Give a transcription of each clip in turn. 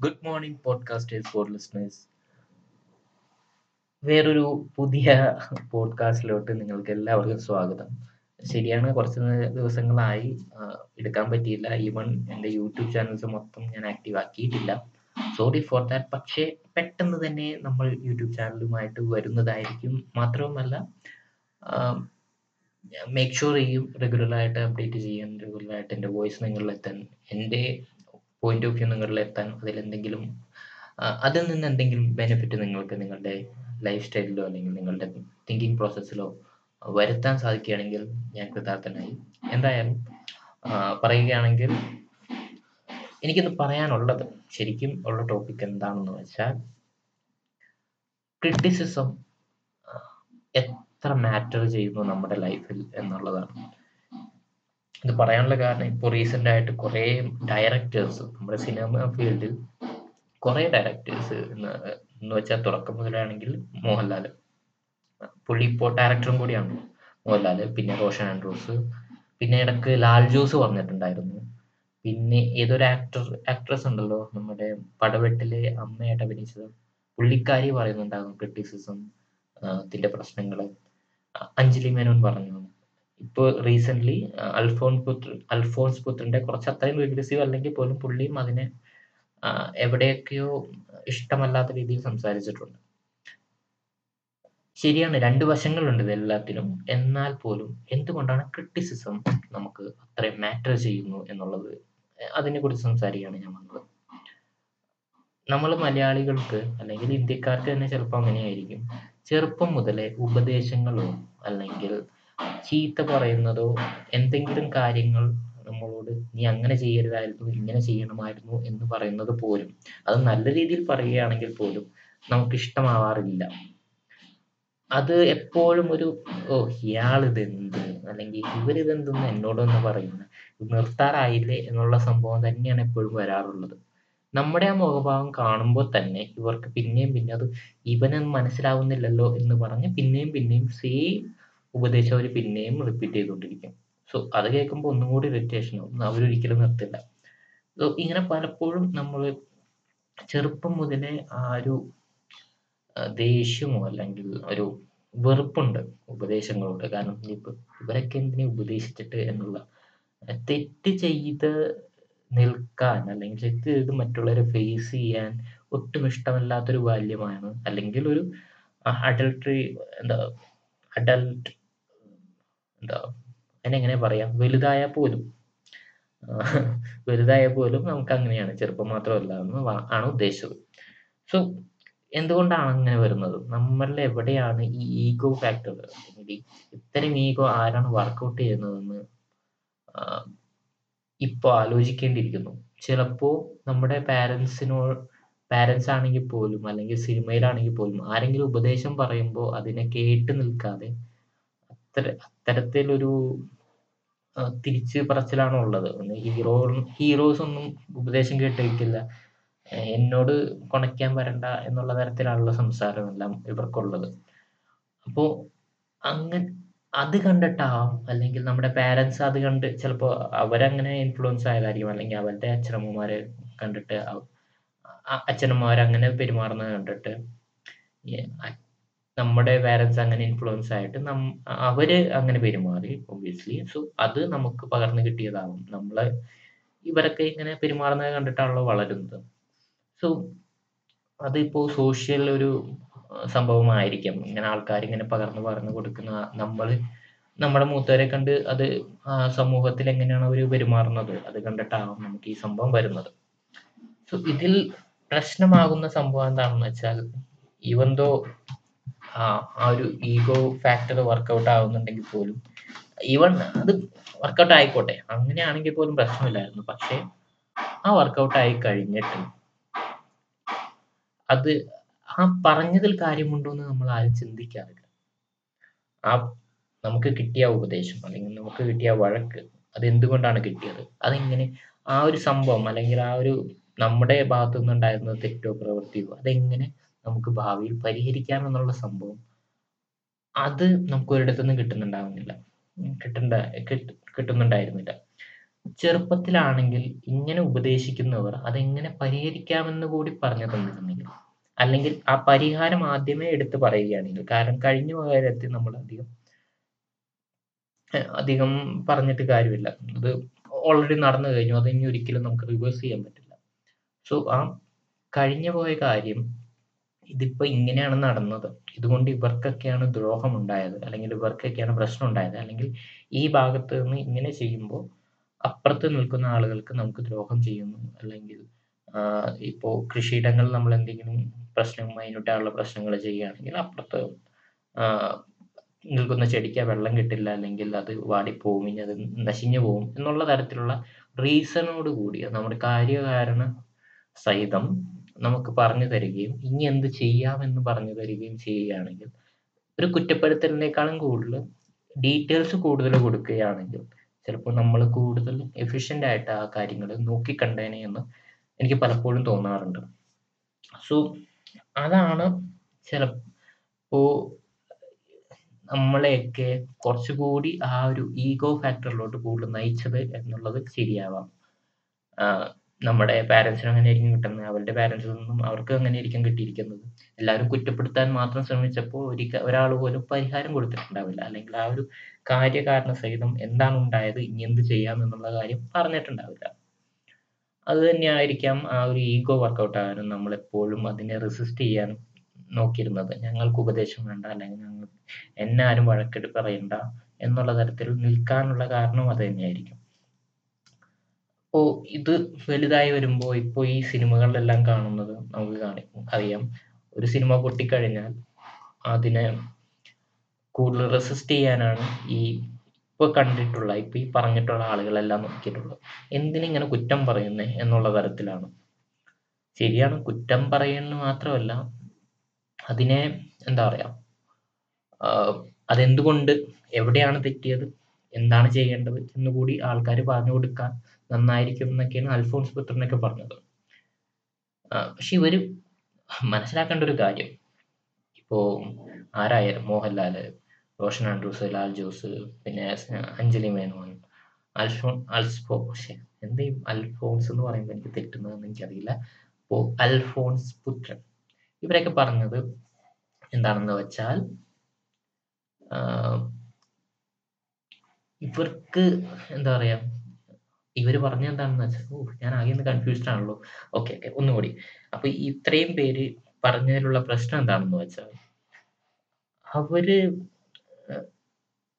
Good morning podcasters for listeners വേറൊരു പുതിയ പോഡ്കാസ്റ്റിലോട്ട് നിങ്ങൾക്ക് എല്ലാവർക്കും സ്വാഗതം. ശരിയാണ് കുറച്ച് ദിവസങ്ങളായി എടുക്കാൻ പറ്റിയില്ല. ഈവൺ എന്റെ യൂട്യൂബ് ചാനൽസ് മൊത്തം ഞാൻ ആക്റ്റീവ് ആക്കിയിട്ടില്ല. സോറി ഫോർ ദാറ്റ് പക്ഷേ പെട്ടെന്ന് തന്നെ നമ്മൾ യൂട്യൂബ് ചാനലുമായിട്ട് വരുന്നതായിരിക്കും. മാത്രവുമല്ല മേക്ക് ഷുവർ ചെയ്യും റെഗുലറായിട്ട് അപ്ഡേറ്റ് ചെയ്യാൻ റെഗുലറായിട്ട് എന്റെ വോയിസ് നിങ്ങളിലെത്താൻ എന്റെ പോയിന്റ് ഓഫ് വ്യൂ നിങ്ങളിൽ എത്താൻ അതിൽ എന്തെങ്കിലും നിന്ന് എന്തെങ്കിലും ബെനിഫിറ്റ് നിങ്ങൾക്ക് നിങ്ങളുടെ ലൈഫ് സ്റ്റൈലിലോ അല്ലെങ്കിൽ നിങ്ങളുടെ തിങ്കിങ് പ്രോസസ്സിലോ വരുത്താൻ സാധിക്കുകയാണെങ്കിൽ ഞാൻ കൃതാർത്ഥനായി. എന്തായാലും പറയുകയാണെങ്കിൽ എനിക്കിന്ന് പറയാനുള്ളത് ശരിക്കും ഉള്ള ടോപ്പിക് എന്താണെന്ന് വെച്ചാൽ ക്രിറ്റിസിസം എത്ര മാറ്റർ ചെയ്യുന്നു നമ്മുടെ ലൈഫിൽ എന്നുള്ളതാണ്. ഇത് പറയാനുള്ള കാരണം ഇപ്പോൾ റീസെന്റ് ആയിട്ട് കുറേ ഡയറക്ടേഴ്സ് നമ്മുടെ സിനിമ ഫീൽഡിൽ കുറേ ഡയറക്ടേഴ്സ് എന്ന് വെച്ചാൽ തുടക്കം മുതലാണെങ്കിൽ മോഹൻലാൽ പുള്ളി ഇപ്പോൾ ഡയറക്ടറും കൂടിയാണ് മോഹൻലാൽ പിന്നെ റോഷൻ ആൻഡ്രൂസ് പിന്നെ ഇടയ്ക്ക് ലാൽ ജോസ് പറഞ്ഞിട്ടുണ്ടായിരുന്നു പിന്നെ ഏതൊരു ആക്ടർ ആക്ട്രസ് ഉണ്ടല്ലോ നമ്മുടെ പടവെട്ടിലെ അമ്മയായിട്ട് അഭിനയിച്ചത്? പുള്ളിക്കാരി പറയുന്നുണ്ടാകും ക്രിറ്റിസിസം ത്തിന്റെ പ്രശ്നങ്ങൾ അഞ്ജലി മേനോൻ പറഞ്ഞു. ഇപ്പോൾ റീസെന്റ്ലി അൽഫോൺ പുത്ര അൽഫോൺസ് പുത്രന്റെ കുറച്ച് അത്രയും റിഗ്രസീവ് അല്ലെങ്കിൽ പോലും പുള്ളിയും അതിനെ എവിടെയൊക്കെയോ ഇഷ്ടമല്ലാത്ത രീതിയിൽ സംസാരിച്ചിട്ടുണ്ട്. ശരിയാണ് രണ്ട് വശങ്ങളുണ്ട് ഇതെല്ലാത്തിനും എന്നാൽ പോലും എന്തുകൊണ്ടാണ് ക്രിട്ടിസിസം നമുക്ക് അത്രയും മാറ്റർ ചെയ്യുന്നു എന്നുള്ളത് അതിനെ കുറിച്ച് സംസാരിക്കുകയാണ് ഞാൻ വന്നത്. നമ്മൾ മലയാളികൾക്ക് അല്ലെങ്കിൽ ഇന്ത്യക്കാർക്ക് തന്നെ ചിലപ്പോൾ അങ്ങനെയായിരിക്കും. ചെറുപ്പം മുതലേ ഉപദേശങ്ങളോ അല്ലെങ്കിൽ ചീത്ത പറയുന്നതോ എന്തെങ്കിലും കാര്യങ്ങൾ നമ്മളോട് നീ അങ്ങനെ ചെയ്യരുതായിരുന്നു ഇങ്ങനെ ചെയ്യണമായിരുന്നു എന്ന് പറയുന്നത് പോലും അത് നല്ല രീതിയിൽ പറയുകയാണെങ്കിൽ പോലും നമുക്ക് ഇഷ്ടമാവാറില്ല. അത് എപ്പോഴും ഒരു ഓ ഇയാളിതെന്ത്? അല്ലെങ്കിൽ ഇവരിതെന്തെന്ന് എന്നോടൊന്ന് പറയുന്നത് നിർത്താറായില്ലേ? എന്നുള്ള സംഭവം തന്നെയാണ് എപ്പോഴും വരാറുള്ളത്. നമ്മുടെ ആ മുഖഭാവം കാണുമ്പോൾ തന്നെ ഇവർക്ക് പിന്നെയും പിന്നെ അത് ഇവനൊന്നും മനസ്സിലാവുന്നില്ലല്ലോ എന്ന് പറഞ്ഞ് പിന്നെയും പിന്നെയും സെയിം ഉപദേശം അവർ പിന്നെയും റിപ്പീറ്റ് ചെയ്തുകൊണ്ടിരിക്കും. സോ അത് കേൾക്കുമ്പോൾ ഒന്നും കൂടി ഇറിറ്റേഷൻ ആവും. അവരൊരിക്കലും നിർത്തില്ല. സോ ഇങ്ങനെ പലപ്പോഴും നമ്മൾ ചെറുപ്പം മുതലേ ആ ഒരു ദേഷ്യമോ അല്ലെങ്കിൽ ഒരു വെറുപ്പുണ്ട് ഉപദേശങ്ങളോട്. കാരണം ഇപ്പൊ ഇവരൊക്കെ എന്തിനെ ഉപദേശിച്ചിട്ട് എന്നുള്ള തെറ്റ് ചെയ്ത് നിൽക്കാൻ അല്ലെങ്കിൽ തെറ്റ് ചെയ്ത് മറ്റുള്ളവരെ ഫേസ് ചെയ്യാൻ ഒട്ടും ഇഷ്ടമല്ലാത്തൊരു ബാല്യമാണ്. അല്ലെങ്കിൽ ഒരു അഡൽട്ടറി എന്താ അഡൽട്ട് അതിനെങ്ങനെ പറയാം? വലുതായ പോലും. വലുതായ പോലും നമുക്ക് അങ്ങനെയാണ്. ചെറുപ്പം മാത്രമല്ല എന്ന് ആണ് ഉദ്ദേശിച്ചത്. സോ എന്തുകൊണ്ടാണ് അങ്ങനെ വരുന്നത്? നമ്മളിൽ എവിടെയാണ് ഈ ഈഗോ ഫാക്ടർ അല്ലെങ്കിൽ ഇത്തരം ഈഗോ ആരാണ് വർക്കൗട്ട് ചെയ്യുന്നതെന്ന് ഇപ്പോൾ ആലോചിക്കേണ്ടിയിരിക്കുന്നു. ചിലപ്പോൾ നമ്മുടെ പാരൻസിനോട് പാരൻസ് ആണെങ്കിൽ പോലും അല്ലെങ്കിൽ സിനിമയിലാണെങ്കിൽ പോലും ആരെങ്കിലും ഉപദേശം പറയുമ്പോൾ അതിനെ കേട്ട് നിൽക്കാതെ അത്തരത്തിലൊരു തിരിച്ച് പറച്ചിലാണ് ഉള്ളത്. ഹീറോ ഹീറോസ് ഒന്നും ഉപദേശം കേട്ടിരിക്കില്ല. എന്നോട് കൊണയ്ക്കാൻ വരണ്ട എന്നുള്ള തരത്തിലുള്ള സംസാരമെല്ലാം ഇവർക്കുള്ളത്. അപ്പോൾ അങ്ങനെ അത് കണ്ടിട്ടാവാം അല്ലെങ്കിൽ നമ്മുടെ പാരൻസ് അത് കണ്ട് ചിലപ്പോൾ അവരങ്ങനെ ഇൻഫ്ലുവൻസ് ആയതായിരിക്കും അല്ലെങ്കിൽ അവരുടെ അച്ഛനമ്മമാരെ കണ്ടിട്ട് അച്ഛനമ്മമാർ അങ്ങനെ പെരുമാറുന്നത് കണ്ടിട്ട് നമ്മുടെ പാരൻസ് അങ്ങനെ ഇൻഫ്ലുവൻസ് ആയിട്ട് നം അവർ അങ്ങനെ പെരുമാറി ഒബ്വിയസ്ലി സോ അത് നമുക്ക് പകർന്നു കിട്ടിയതാവും. നമ്മളെ ഇവരൊക്കെ ഇങ്ങനെ പെരുമാറുന്നത് കണ്ടിട്ടാണല്ലോ വളരുന്നത്. സോ അതിപ്പോ സോഷ്യൽ ഒരു സംഭവമായിരിക്കാം. ഇങ്ങനെ ആൾക്കാർ ഇങ്ങനെ പകർന്നു പകർന്നു കൊടുക്കുന്ന നമ്മൾ നമ്മുടെ മൂത്തവരെ കണ്ട് അത് സമൂഹത്തിൽ എങ്ങനെയാണ് അവർ പെരുമാറുന്നത്? അത് കണ്ടിട്ടാവും നമുക്ക് ഈ സംഭവം വരുന്നത്. സോ ഇതിൽ പ്രശ്നമാകുന്ന സംഭവം എന്താണെന്ന് വെച്ചാൽ ദോ ആ ഒരു ഈഗോ ഫാക്ടർ വർക്കൗട്ട് ആവുന്നുണ്ടെങ്കിൽ പോലും ഈവൺ അത് വർക്കൗട്ട് ആയിക്കോട്ടെ അങ്ങനെയാണെങ്കിൽ പോലും പ്രശ്നമില്ലായിരുന്നു. പക്ഷേ ആ വർക്കൗട്ട് ആയി കഴിഞ്ഞിട്ട് അത് ആ പറഞ്ഞതിൽ കാര്യമുണ്ടോ എന്ന് നമ്മൾ ആരും ചിന്തിക്കാറില്ല. ആ നമുക്ക് കിട്ടിയ ഉപദേശം അല്ലെങ്കിൽ നമുക്ക് കിട്ടിയ വഴക്ക് അത് എന്തുകൊണ്ടാണ് കിട്ടിയത്? അതെങ്ങനെ ആ ഒരു സംഭവം അല്ലെങ്കിൽ ആ ഒരു നമ്മുടെ ഭാഗത്തു നിന്നുണ്ടായിരുന്ന തെറ്റോ പ്രവൃത്തിയോ അതെങ്ങനെ നമുക്ക് ഭാവിയിൽ പരിഹരിക്കാം എന്നുള്ള സംഭവം അത് നമുക്ക് ഒരിടത്തുനിന്ന് കിട്ടുന്നുണ്ടാവുന്നില്ല. കിട്ടണ്ട കിട്ടുന്നുണ്ടായിരുന്നില്ല. ചെറുപ്പത്തിലാണെങ്കിൽ ഇങ്ങനെ ഉപദേശിക്കുന്നവർ അതെങ്ങനെ പരിഹരിക്കാമെന്ന് കൂടി പറഞ്ഞു തന്നിരുന്നില്ല അല്ലെങ്കിൽ ആ പരിഹാരം ആദ്യമേ എടുത്ത് പറയുകയാണെങ്കിൽ കാരണം കഴിഞ്ഞ കാര്യത്തിൽ നമ്മൾ അധികം അധികം പറഞ്ഞിട്ട് കാര്യമില്ല. അത് ഓൾറെഡി നടന്നു കഴിഞ്ഞു അത് ഇനി ഒരിക്കലും നമുക്ക് റിവേഴ്സ് ചെയ്യാൻ പറ്റില്ല. സോ ആ കഴിഞ്ഞു പോയ കാര്യം ഇതിപ്പോ ഇങ്ങനെയാണ് നടന്നത്. ഇതുകൊണ്ട് ഇവർക്കൊക്കെയാണ് ദ്രോഹം ഉണ്ടായത് അല്ലെങ്കിൽ ഇവർക്കൊക്കെയാണ് പ്രശ്നം ഉണ്ടായത് അല്ലെങ്കിൽ ഈ ഭാഗത്ത് നിന്ന് ഇങ്ങനെ ചെയ്യുമ്പോൾ അപ്പുറത്ത് നിൽക്കുന്ന ആളുകൾക്ക് നമുക്ക് ദ്രോഹം ചെയ്യുന്നു. അല്ലെങ്കിൽ ഇപ്പോൾ ഇപ്പോ കൃഷിയിടങ്ങളിൽ നമ്മൾ എന്തെങ്കിലും പ്രശ്നം മൈന്യൂട്ടായുള്ള പ്രശ്നങ്ങൾ ചെയ്യുകയാണെങ്കിൽ അപ്പുറത്ത് നിൽക്കുന്ന ചെടിക്ക് വെള്ളം കിട്ടില്ല. അല്ലെങ്കിൽ അത് വാടിപ്പോവും ഇനി അത് നശിഞ്ഞു പോവും എന്നുള്ള തരത്തിലുള്ള റീസണോട് കൂടി നമ്മുടെ കാര്യകാരണ സഹിതം നമുക്ക് പറഞ്ഞു തരികയും ഇനി എന്ത് ചെയ്യാമെന്ന് പറഞ്ഞു തരികയും ചെയ്യുകയാണെങ്കിൽ ഒരു കുറ്റപ്പെടുത്തലിനേക്കാളും കൂടുതൽ ഡീറ്റെയിൽസ് കൂടുതൽ കൊടുക്കുകയാണെങ്കിൽ ചിലപ്പോൾ നമ്മൾ കൂടുതൽ എഫിഷ്യന്റ് ആയിട്ട് ആ കാര്യങ്ങൾ നോക്കിക്കണ്ടേനെ എന്ന് എനിക്ക് പലപ്പോഴും തോന്നാറുണ്ട്. സോ അതാണ് ചിലപ്പോ നമ്മളെയൊക്കെ കുറച്ചുകൂടി ആ ഒരു ഈഗോ ഫാക്ടറിലോട്ട് കൂടുതൽ നയിച്ചത് എന്നുള്ളത് ശരിയാവാം. നമ്മുടെ പാരൻസിന് അങ്ങനെ ആയിരിക്കും കിട്ടുന്നത് അവരുടെ പാരൻസിൽ നിന്നും അവർക്ക് അങ്ങനെ ആയിരിക്കും കിട്ടിയിരിക്കുന്നത്. എല്ലാവരും കുറ്റപ്പെടുത്താൻ മാത്രം ശ്രമിച്ചപ്പോൾ ഒരിക്കൽ ഒരാൾ പോലും പരിഹാരം കൊടുത്തിട്ടുണ്ടാവില്ല. അല്ലെങ്കിൽ ആ ഒരു കാര്യകാരണ സഹിതം എന്താണ് ഉണ്ടായത്? ഇനി എന്ത് ചെയ്യാം എന്നുള്ള കാര്യം പറഞ്ഞിട്ടുണ്ടാവില്ല. അത് തന്നെയായിരിക്കാം ആ ഒരു ഈഗോ വർക്കൗട്ട് ആകാനും നമ്മൾ എപ്പോഴും അതിനെ റെസിസ്റ്റ് ചെയ്യാൻ നോക്കിയിരുന്നത്. ഞങ്ങൾക്ക് ഉപദേശം വേണ്ട അല്ലെങ്കിൽ ഞങ്ങൾ എന്നെ ആരും വഴക്കെട്ട് പറയണ്ട എന്നുള്ള തരത്തിൽ നിൽക്കാനുള്ള കാരണം അത് തന്നെയായിരിക്കും. അപ്പോ ഇത് വലുതായി വരുമ്പോൾ ഇപ്പോ ഈ സിനിമകളിലെല്ലാം കാണുന്നത് നമുക്ക് കാണിക്കും അറിയാം. ഒരു സിനിമ പൊട്ടിക്കഴിഞ്ഞാൽ അതിനെ കൂടുതൽ റെസിസ്റ്റ് ചെയ്യാനാണ് ഈ ഇപ്പൊ കണ്ടിട്ടുള്ള ഇപ്പൊ ഈ പറഞ്ഞിട്ടുള്ള ആളുകളെല്ലാം നോക്കിയിട്ടുള്ളത്. എന്തിനിങ്ങനെ കുറ്റം പറയുന്നേ എന്നുള്ള തരത്തിലാണ്. ശരിയാണ് കുറ്റം പറയുന്നത് മാത്രമല്ല അതിനെ എന്താ പറയാ ആഹ് അതെന്തുകൊണ്ട് എവിടെയാണ് തെറ്റിയത് എന്താണ് ചെയ്യേണ്ടത് എന്ന് കൂടി ആൾക്കാർ പറഞ്ഞു കൊടുക്കാൻ നന്നായിരിക്കും എന്നൊക്കെയാണ് അൽഫോൺസ് പുത്രനൊക്കെ പറഞ്ഞത്. പക്ഷെ ഇവർ മനസ്സിലാക്കേണ്ട ഒരു കാര്യം. ഇപ്പോ ആരായാലും മോഹൻലാൽ റോഷൻ ആൻഡ്രൂസ് ലാൽ ജോസ് പിന്നെ അഞ്ജലി മേനോൻ അൽഫോൺ അൽസ്പോ എന്താ അൽഫോൺസ് എന്ന് പറയുമ്പോൾ എനിക്ക് തെറ്റുന്നതെന്ന് എനിക്കറിയില്ല. അപ്പോ അൽഫോൺസ് പുത്രൻ. ഇവരൊക്കെ പറഞ്ഞത് എന്താണെന്ന് വെച്ചാൽ ഇവർക്ക് എന്താ പറയാ ഇവർ പറഞ്ഞ എന്താണെന്ന് വെച്ചാൽ ഓ ഞാൻ ആകെ ഒന്ന് കൺഫ്യൂസ്ഡ് ആണല്ലോ. ഓക്കെ ഓക്കെ ഒന്നുകൂടി അപ്പൊ ഇത്രയും പേര് പറഞ്ഞതിലുള്ള പ്രശ്നം എന്താണെന്ന് വെച്ചാൽ അവർ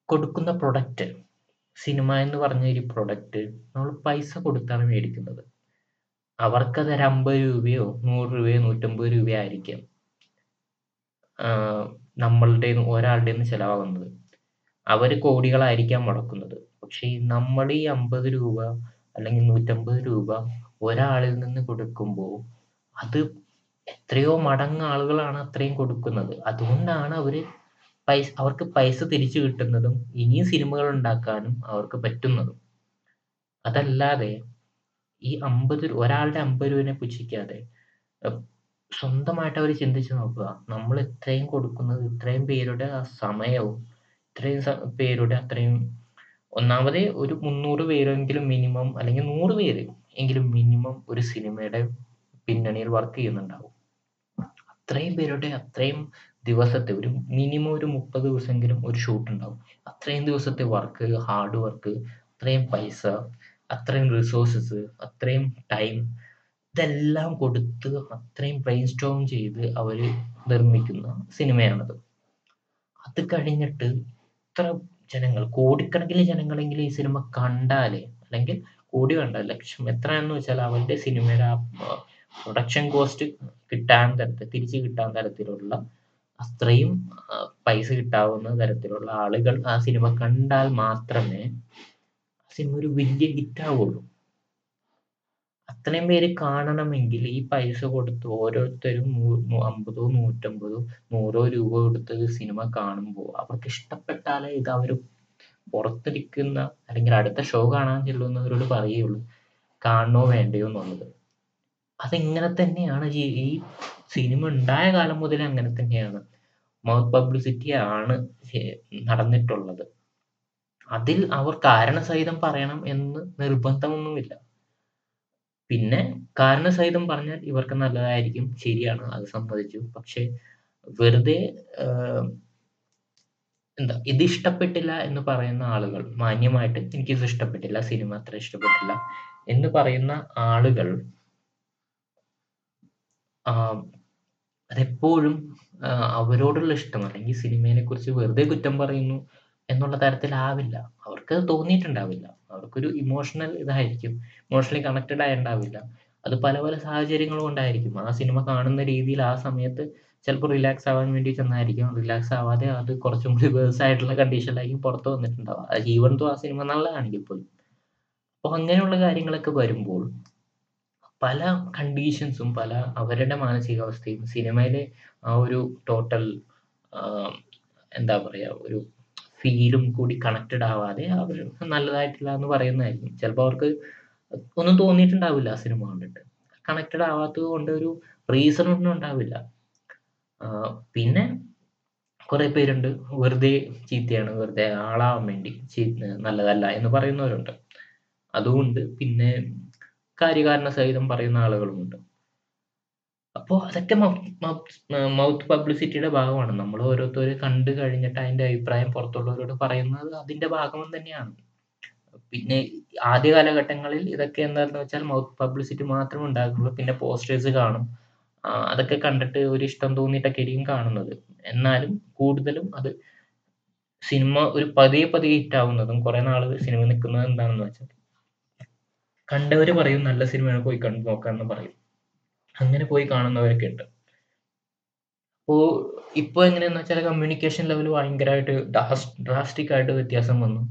കൊടുക്കുന്ന പ്രൊഡക്റ്റ് സിനിമ എന്ന് പറഞ്ഞ ഒരു പ്രൊഡക്റ്റ് നമ്മൾ പൈസ കൊടുത്താണ് മേടിക്കുന്നത്. അവർക്കത് ഒരു അമ്പത് രൂപയോ നൂറ് രൂപയോ നൂറ്റമ്പത് രൂപയോ ആയിരിക്കും നമ്മളുടെ ഒരാളുടെ നിന്ന് ചെലവാകുന്നത്. അവർ കോടികളായിരിക്കാം മുടക്കുന്നത്. പക്ഷെ നമ്മൾ ഈ അമ്പത് രൂപ അല്ലെങ്കിൽ നൂറ്റമ്പത് രൂപ ഒരാളിൽ നിന്ന് കൊടുക്കുമ്പോൾ അത് എത്രയോ മടങ്ങ് ആളുകളാണ് അത്രയും കൊടുക്കുന്നത്. അതുകൊണ്ടാണ് അവർ പൈസ അവർക്ക് പൈസ തിരിച്ചു കിട്ടുന്നതും ഇനിയും സിനിമകൾ ഉണ്ടാക്കാനും അവർക്ക് പറ്റുന്നതും. അതല്ലാതെ ഈ അമ്പത് ഒരാളുടെ അമ്പത് രൂപനെ പുച്ഛിക്കാതെ സ്വന്തമായിട്ട് അവർ ചിന്തിച്ചു നോക്കുക. നമ്മൾ ഇത്രയും കൊടുക്കുന്നത് ഇത്രയും പേരുടെ സമയവും ഇത്രയും സ- പേരുടെ അത്രയും ഒന്നാമത് ഒരു മുന്നൂറ് പേരെങ്കിലും മിനിമം അല്ലെങ്കിൽ നൂറ് പേര് എങ്കിലും മിനിമം ഒരു സിനിമയുടെ പിന്നണിയിൽ വർക്ക് ചെയ്യുന്നുണ്ടാവും. അത്രയും പേരുടെ അത്രയും ദിവസത്തെ ഒരു മിനിമം ഒരു മുപ്പത് ദിവസമെങ്കിലും ഒരു ഷൂട്ട് ഉണ്ടാവും. അത്രയും ദിവസത്തെ വർക്ക് ഹാർഡ് വർക്ക് അത്രയും പൈസ അത്രയും റിസോഴ്സസ് അത്രയും ടൈം ഇതെല്ലാം കൊടുത്ത് അത്രയും ബ്രെയിൻ സ്റ്റോം ചെയ്ത് അവർ നിർമ്മിക്കുന്ന സിനിമയാണത് അത് കഴിഞ്ഞിട്ട് ഇത്ര ജനങ്ങൾ കോടിക്കണക്കിന് ജനങ്ങളെങ്കിലും ഈ സിനിമ കണ്ടാലേ അല്ലെങ്കിൽ കൂടി വേണ്ട ലക്ഷം എന്ന് വെച്ചാൽ അവരുടെ സിനിമയുടെ ആ പ്രൊഡക്ഷൻ കോസ്റ്റ് കിട്ടാൻ തരത്തിൽ തിരിച്ചു കിട്ടാൻ തരത്തിലുള്ള അത്രയും പൈസ കിട്ടാവുന്ന തരത്തിലുള്ള ആളുകൾ ആ സിനിമ കണ്ടാൽ മാത്രമേ സിനിമ ഒരു വലിയ ഹിറ്റ് ആവുള്ളൂ. അത്രയും പേര് കാണണമെങ്കിൽ ഈ പൈസ കൊടുത്ത് ഓരോരുത്തരും അമ്പതോ നൂറ്റമ്പതോ നൂറോ രൂപ കൊടുത്ത് സിനിമ കാണുമ്പോൾ അവർക്ക് ഇഷ്ടപ്പെട്ടാലേ ഇത് അവർ പുറത്തിരിക്കുന്ന അല്ലെങ്കിൽ അടുത്ത ഷോ കാണാൻ ചെല്ലുന്നവരോട് പറയുള്ളൂ. കാണണോ വേണ്ടയോ എന്നുള്ളത്. അതിങ്ങനെ തന്നെയാണ് ഈ സിനിമ ഉണ്ടായ കാലം മുതൽ അങ്ങനെ തന്നെയാണ്. മൗത്ത് പബ്ലിസിറ്റി ആണ് നടന്നിട്ടുള്ളത്. അതിൽ അവർ കാരണസഹിതം പറയണം എന്ന് നിർബന്ധമൊന്നുമില്ല. പിന്നെ കാരണസഹിതം പറഞ്ഞാൽ ഇവർക്ക് നല്ലതായിരിക്കും. ശരിയാണ്. അത് സമ്മതിച്ചു. പക്ഷെ വെറുതെ എന്താ ഇത് ഇഷ്ടപ്പെട്ടില്ല എന്ന് പറയുന്ന ആളുകൾ മാന്യമായിട്ട് എനിക്ക് ഇത് ഇഷ്ടപ്പെട്ടില്ല. സിനിമ അത്ര ഇഷ്ടപ്പെട്ടില്ല എന്ന് പറയുന്ന ആളുകൾ അതെപ്പോഴും അവരോടുള്ള ഇഷ്ടം അല്ലെങ്കിൽ കുറിച്ച് വെറുതെ കുറ്റം പറയുന്നു എന്നുള്ള തരത്തിലാവില്ല. അവർക്ക് തോന്നിയിട്ടുണ്ടാവില്ല. അവർക്കൊരു ഇമോഷണൽ ഇതായിരിക്കും. ഇമോഷണലി കണക്റ്റഡ് ആയിട്ടുണ്ടാവില്ല. അത് പല പല സാഹചര്യങ്ങൾ കൊണ്ടായിരിക്കും. ആ സിനിമ കാണുന്ന രീതിയിൽ ആ സമയത്ത് ചിലപ്പോൾ റിലാക്സ് ആവാൻ വേണ്ടി ചെന്നായിരിക്കും. റിലാക്സ് ആവാതെ അത് കുറച്ചും കൂടി വേഴ്സ് ആയിട്ടുള്ള കണ്ടീഷനിലായിരിക്കും പുറത്ത് വന്നിട്ടുണ്ടാവുക. ഈവൻ തോ ആ സിനിമ നല്ലതാണെങ്കിൽ പോലും. അപ്പൊ അങ്ങനെയുള്ള കാര്യങ്ങളൊക്കെ വരുമ്പോൾ പല കണ്ടീഷൻസും പല അവരുടെ മാനസികാവസ്ഥയും സിനിമയിലെ ആ ഒരു ടോട്ടൽ എന്താ പറയാ ഒരു ഫീലും കൂടി കണക്റ്റഡ് ആവാതെ അവർ നല്ലതായിട്ടില്ല എന്ന് പറയുന്നതായിരിക്കും. ചിലപ്പോൾ അവർക്ക് ഒന്നും തോന്നിയിട്ടുണ്ടാവില്ല ആ സിനിമ കണ്ടിട്ട്. കണക്റ്റഡ് ആവാത്തത് കൊണ്ട് ഒരു റീസൺ ഒന്നും ഉണ്ടാവില്ല. പിന്നെ കുറെ പേരുണ്ട് വെറുതെ ചീത്തയാണ്. വെറുതെ ആളാവാൻ വേണ്ടി നല്ലതല്ല എന്ന് പറയുന്നവരുണ്ട്. അതുകൊണ്ട് പിന്നെ കാര്യകാരണ സഹിതം പറയുന്ന ആളുകളുമുണ്ട്. അപ്പൊ അതൊക്കെ മൗത്ത് പബ്ലിസിറ്റിയുടെ ഭാഗമാണ്. നമ്മൾ ഓരോരുത്തർ കണ്ടു കഴിഞ്ഞിട്ട് അതിന്റെ അഭിപ്രായം പുറത്തുള്ളവരോട് പറയുന്നത് അതിന്റെ ഭാഗം തന്നെയാണ്. പിന്നെ ആദ്യ കാലഘട്ടങ്ങളിൽ ഇതൊക്കെ എന്താണെന്ന് വെച്ചാൽ മൗത്ത് പബ്ലിസിറ്റി മാത്രം ഉണ്ടാകുള്ളൂ പിന്നെ പോസ്റ്റേഴ്സ് കാണും. അതൊക്കെ കണ്ടിട്ട് ഒരു ഇഷ്ടം തോന്നിയിട്ടൊക്കെയായിരിക്കും കാണുന്നത്. എന്നാലും കൂടുതലും അത് സിനിമ ഒരു പതിയെ പതിയെ ഹിറ്റ് ആവുന്നതും കുറെ നാൾ സിനിമ നിൽക്കുന്നത് എന്താണെന്ന് വെച്ചാൽ കണ്ടവര് പറയും നല്ല സിനിമയാണ് പോയി കണ്ടു നോക്കാന്ന് പറയും. അങ്ങനെ പോയി കാണുന്നവരൊക്കെ ഉണ്ട്. അപ്പോ ഇപ്പൊ എങ്ങനെയാന്ന് വെച്ചാൽ കമ്മ്യൂണിക്കേഷൻ ലെവൽ ഭയങ്കരമായിട്ട് ഡ്രാസ്റ്റിക് ആയിട്ട് വ്യത്യാസം വന്നു.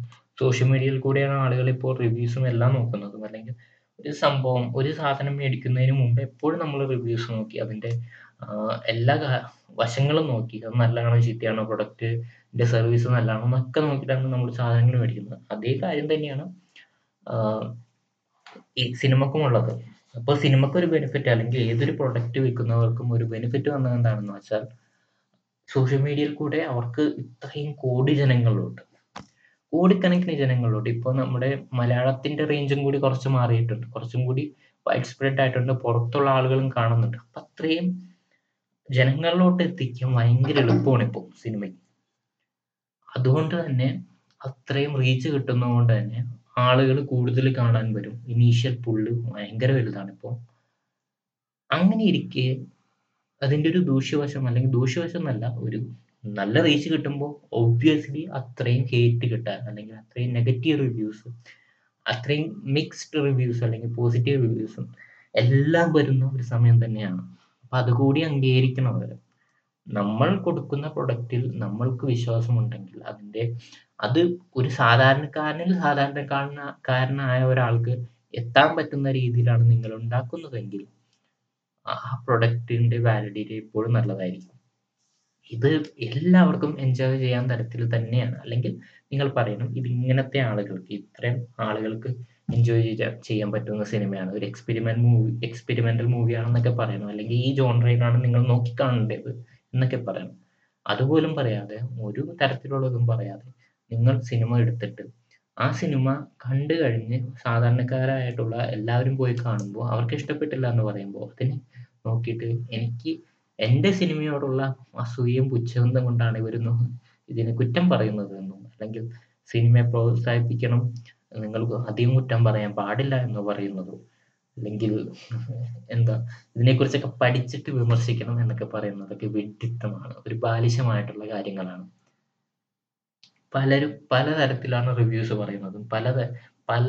സോഷ്യൽ മീഡിയയിൽ കൂടെയാണ് ആളുകൾ ഇപ്പോൾ റിവ്യൂസും എല്ലാം നോക്കുന്നതും. അല്ലെങ്കിൽ ഒരു സംഭവം ഒരു സാധനം മേടിക്കുന്നതിന് മുമ്പ് എപ്പോഴും നമ്മൾ റിവ്യൂസ് നോക്കി അതിന്റെ എല്ലാ വശങ്ങളും നോക്കി അത് നല്ലതാണോ ചീത്തയാണോ പ്രൊഡക്റ്റിന്റെ സർവീസ് നല്ലതാണോ എന്നൊക്കെ നോക്കിയിട്ടാണ് നമ്മൾ സാധനങ്ങൾ മേടിക്കുന്നത്. അതേ കാര്യം തന്നെയാണ് ഈ സിനിമക്കും ഉള്ളത്. അപ്പൊ സിനിമക്ക് ഒരു ബെനിഫിറ്റ് അല്ലെങ്കിൽ ഏതൊരു പ്രൊഡക്റ്റ് വിൽക്കുന്നവർക്കും ഒരു ബെനിഫിറ്റ് വന്നത് എന്താണെന്ന് വെച്ചാൽ സോഷ്യൽ മീഡിയയിൽ കൂടെ അവർക്ക് ഇത്രയും കോടി ജനങ്ങളുണ്ട്. കോടിക്കണക്കിന് ജനങ്ങളുണ്ട്. ഇപ്പൊ നമ്മുടെ മലയാളത്തിന്റെ റേഞ്ചും കൂടി കുറച്ച് മാറിയിട്ടുണ്ട്. കുറച്ചും കൂടി വൈഡ് സ്പ്രെഡ് ആയിട്ടുണ്ട്. പുറത്തുള്ള ആളുകളും കാണുന്നുണ്ട്. അപ്പൊ അത്രയും ജനങ്ങളിലോട്ട് എത്തിക്കാൻ ഭയങ്കര എളുപ്പമാണ് ഇപ്പൊ സിനിമയ്ക്ക്. അതുകൊണ്ട് തന്നെ അത്രയും റീച്ച് കിട്ടുന്നതുകൊണ്ട് തന്നെ ആളുകൾ കൂടുതൽ കാണാൻ വരും. ഇനീഷ്യൽ പുള്ള് ഭയങ്കര വലുതാണ് ഇപ്പോൾ അങ്ങനെ ഇരിക്കെ അതിന്റെ ഒരു ദൂഷ്യവശം അല്ലെങ്കിൽ ദൂഷ്യവശം എന്നല്ല ഒരു നല്ല റീച്ച് കിട്ടുമ്പോൾ ഒബ്വിയസ്ലി അത്രയും ഹേറ്റ് കിട്ടാൻ അല്ലെങ്കിൽ അത്രയും നെഗറ്റീവ് റിവ്യൂസ് അത്രയും മിക്സ്ഡ് റിവ്യൂസ് അല്ലെങ്കിൽ പോസിറ്റീവ് റിവ്യൂസും എല്ലാം വരുന്ന ഒരു സമയം തന്നെയാണ്. അപ്പം അതുകൂടി അംഗീകരിക്കണം അവർ നമ്മൾ കൊടുക്കുന്ന പ്രൊഡക്റ്റിൽ നമ്മൾക്ക് വിശ്വാസമുണ്ടെങ്കിൽ അതിന്റെ അത് ഒരു സാധാരണക്കാരനിൽ സാധാരണക്കാരന കാരനായ ഒരാൾക്ക് എത്താൻ പറ്റുന്ന രീതിയിലാണ് നിങ്ങൾ ഉണ്ടാക്കുന്നതെങ്കിൽ ആ പ്രൊഡക്റ്റിന്റെ വാലിഡിറ്റി എപ്പോഴും നല്ലതായിരിക്കും. ഇത് എല്ലാവർക്കും എൻജോയ് ചെയ്യാൻ തരത്തിൽ തന്നെയാണ്. അല്ലെങ്കിൽ നിങ്ങൾ പറയണം ഇത് ഇങ്ങനത്തെ ആളുകൾക്ക് ഇത്രയും ആളുകൾക്ക് എൻജോയ് ചെയ്യ ചെയ്യാൻ പറ്റുന്ന സിനിമയാണ്. ഒരു എക്സ്പെരിമെന്റ് മൂവി എക്സ്പെരിമെന്റൽ മൂവിയാണെന്നൊക്കെ പറയണം. അല്ലെങ്കിൽ ഈ ജോൺറയിലാണ് നിങ്ങൾ നോക്കിക്കാണേണ്ടത് എന്നൊക്കെ പറയണം. അതുപോലും പറയാതെ ഒരു തരത്തിലുള്ളതും പറയാതെ നിങ്ങൾ സിനിമ എടുത്തിട്ട് ആ സിനിമ കണ്ടു കഴിഞ്ഞ് സാധാരണക്കാരായിട്ടുള്ള എല്ലാവരും പോയി കാണുമ്പോൾ അവർക്ക് ഇഷ്ടപ്പെട്ടില്ല എന്ന് പറയുമ്പോൾ അതിന് നോക്കിയിട്ട് എനിക്ക് എന്റെ സിനിമയോടുള്ള അസൂയയും പുച്ഛബന്ധം കൊണ്ടാണ് ഇവരൊന്നും ഇതിനെ കുറ്റം പറയുന്നത് എന്നും അല്ലെങ്കിൽ സിനിമയെ പ്രോത്സാഹിപ്പിക്കണം നിങ്ങൾ അധികം കുറ്റം പറയാൻ പാടില്ല എന്ന് പറയുന്നതോ അല്ലെങ്കിൽ എന്താ ഇതിനെക്കുറിച്ചൊക്കെ പഠിച്ചിട്ട് വിമർശിക്കണം എന്നൊക്കെ പറയുന്നതൊക്കെ വിഡ്ഢിത്തമാണ്. ഒരു ബാലിശമായിട്ടുള്ള കാര്യങ്ങളാണ്. പലരും പലതരത്തിലാണ് റിവ്യൂസ് പറയുന്നതും പല പല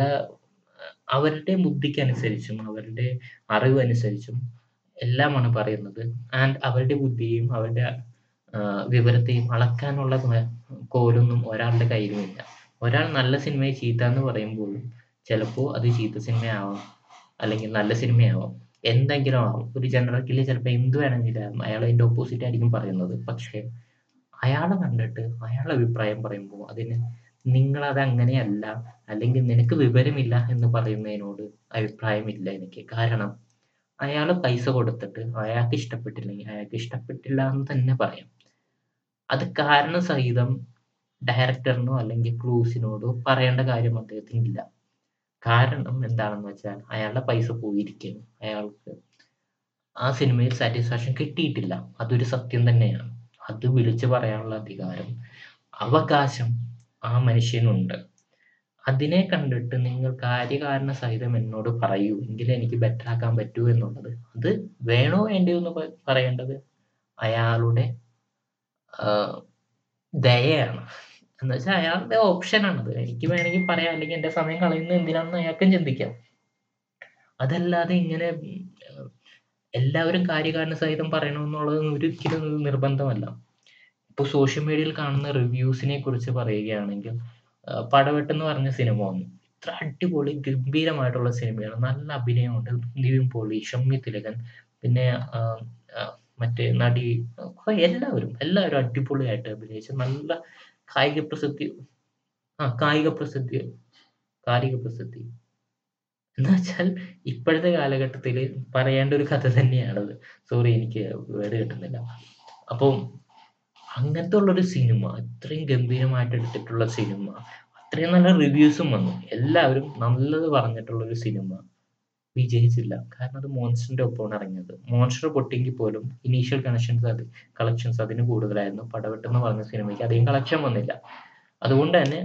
അവരുടെ ബുദ്ധിക്കനുസരിച്ചും അവരുടെ അറിവനുസരിച്ചും എല്ലാമാണ് പറയുന്നത്. ആൻഡ് അവരുടെ ബുദ്ധിയും അവരുടെ വിവരത്തെയും അളക്കാനുള്ള കോലൊന്നും ഒരാളുടെ കയ്യിലുമില്ല. ഒരാൾ നല്ല സിനിമയെ ചീത്ത എന്ന് പറയുമ്പോഴും ചിലപ്പോൾ അത് ചീത്ത സിനിമയാവാം. അല്ലെങ്കിൽ നല്ല സിനിമയാവാം. എന്തെങ്കിലും ആവാം. ഒരു ജനറൽ കില്ല് ചിലപ്പോൾ എന്ത് വേണമെങ്കിലും ആവാം. അയാൾ അതിന്റെ ഓപ്പോസിറ്റ് ആയിരിക്കും പറയുന്നത്. പക്ഷേ അയാൾ കണ്ടിട്ട് അയാളുടെ അഭിപ്രായം പറയുമ്പോൾ അതിന് നിങ്ങളത് അങ്ങനെയല്ല അല്ലെങ്കിൽ നിനക്ക് വിവരമില്ല എന്ന് പറയുന്നതിനോട് അഭിപ്രായമില്ല എനിക്ക്. കാരണം അയാൾ പൈസ കൊടുത്തിട്ട് അയാൾക്ക് ഇഷ്ടപ്പെട്ടില്ലെങ്കിൽ അയാൾക്ക് ഇഷ്ടപ്പെട്ടില്ല എന്ന് തന്നെ പറയാം. അത് കാരണം സഹിതം ഡയറക്ടറിനോ അല്ലെങ്കിൽ ക്രൂസിനോടോ പറയേണ്ട കാര്യം അദ്ദേഹത്തിന് ഇല്ല കാരണം എന്താണെന്ന് വെച്ചാൽ അയാളുടെ പൈസ പോയിരിക്കുന്നു അയാൾക്ക് ആ സിനിമയിൽ സാറ്റിസ്ഫാക്ഷൻ കിട്ടിയിട്ടില്ല അതൊരു സത്യം തന്നെയാണ് അത് വിളിച്ചു പറയാനുള്ള അധികാരം അവകാശം ആ മനുഷ്യനുണ്ട്. അതിനെ കണ്ടിട്ട് നിങ്ങൾ കാര്യകാരണ സഹിതം എന്നോട് പറയൂ എങ്കിലേ എനിക്ക് ബെറ്റർ ആക്കാൻ പറ്റൂ എന്നുള്ളത്. അത് വേണോ വേണ്ടയോ എന്ന് പറയേണ്ടത് അയാളുടെ ദയയാണ്. എന്ന് വെച്ചാൽ അയാളുടെ ഓപ്ഷനാണത് എനിക്ക് വേണമെങ്കിൽ പറയാം അല്ലെങ്കിൽ എന്റെ സമയം കളയുന്നത് എന്തിനാണെന്ന് അയാൾക്കും ചിന്തിക്കാം. അതല്ലാതെ ഇങ്ങനെ എല്ലാവരും കാര്യകാരണ സഹിതം പറയണമെന്നുള്ളത് ഒരിക്കലും ഒരു നിർബന്ധമല്ല. ഇപ്പൊ സോഷ്യൽ മീഡിയയിൽ കാണുന്ന റിവ്യൂസിനെ കുറിച്ച് പറയുകയാണെങ്കിൽ പടവെട്ട് എന്ന് പറഞ്ഞ സിനിമ വന്നു. ഇത്ര അടിപൊളി ഗംഭീരമായിട്ടുള്ള സിനിമയാണ് നല്ല അഭിനയമുണ്ട്. നിവിൻ പോളി ഷമ്മി തിലകൻ പിന്നെ മറ്റേ നടി എല്ലാവരും എല്ലാവരും അടിപൊളിയായിട്ട് അഭിനയിച്ച് നല്ല കായിക പ്രസിദ്ധി ആ കായിക പ്രസിദ്ധി കായിക പ്രസിദ്ധി. എന്ന് വെച്ചാൽ ഇപ്പോഴത്തെ കാലഘട്ടത്തിൽ പറയേണ്ട ഒരു കഥ തന്നെയാണത്. സോറി എനിക്ക് വേർഡ് കിട്ടുന്നില്ല. അപ്പോൾ അങ്ങനത്തെ ഉള്ളൊരു സിനിമ ഇത്രയും ഗംഭീരമായിട്ട് എടുത്തിട്ടുള്ള സിനിമ അത്രയും നല്ല റിവ്യൂസും വന്നു. എല്ലാവരും നല്ലത് പറഞ്ഞിട്ടുള്ള ഒരു സിനിമ വിജയിച്ചില്ല. കാരണം അത് മോൺസ്റ്ററിന്റെ ഒപ്പമാണ് ഇറങ്ങിയത്. മോൺസ്റ്റർ പൊട്ടിയെങ്കിൽ പോലും ഇനീഷ്യൽ കണക്ഷൻസ് അത് കളക്ഷൻസ് അതിന് കൂടുതലായിരുന്നു. പടവെട്ടെന്ന് പറഞ്ഞ സിനിമയ്ക്ക് അധികം കളക്ഷൻ വന്നില്ല. അതുകൊണ്ട് തന്നെ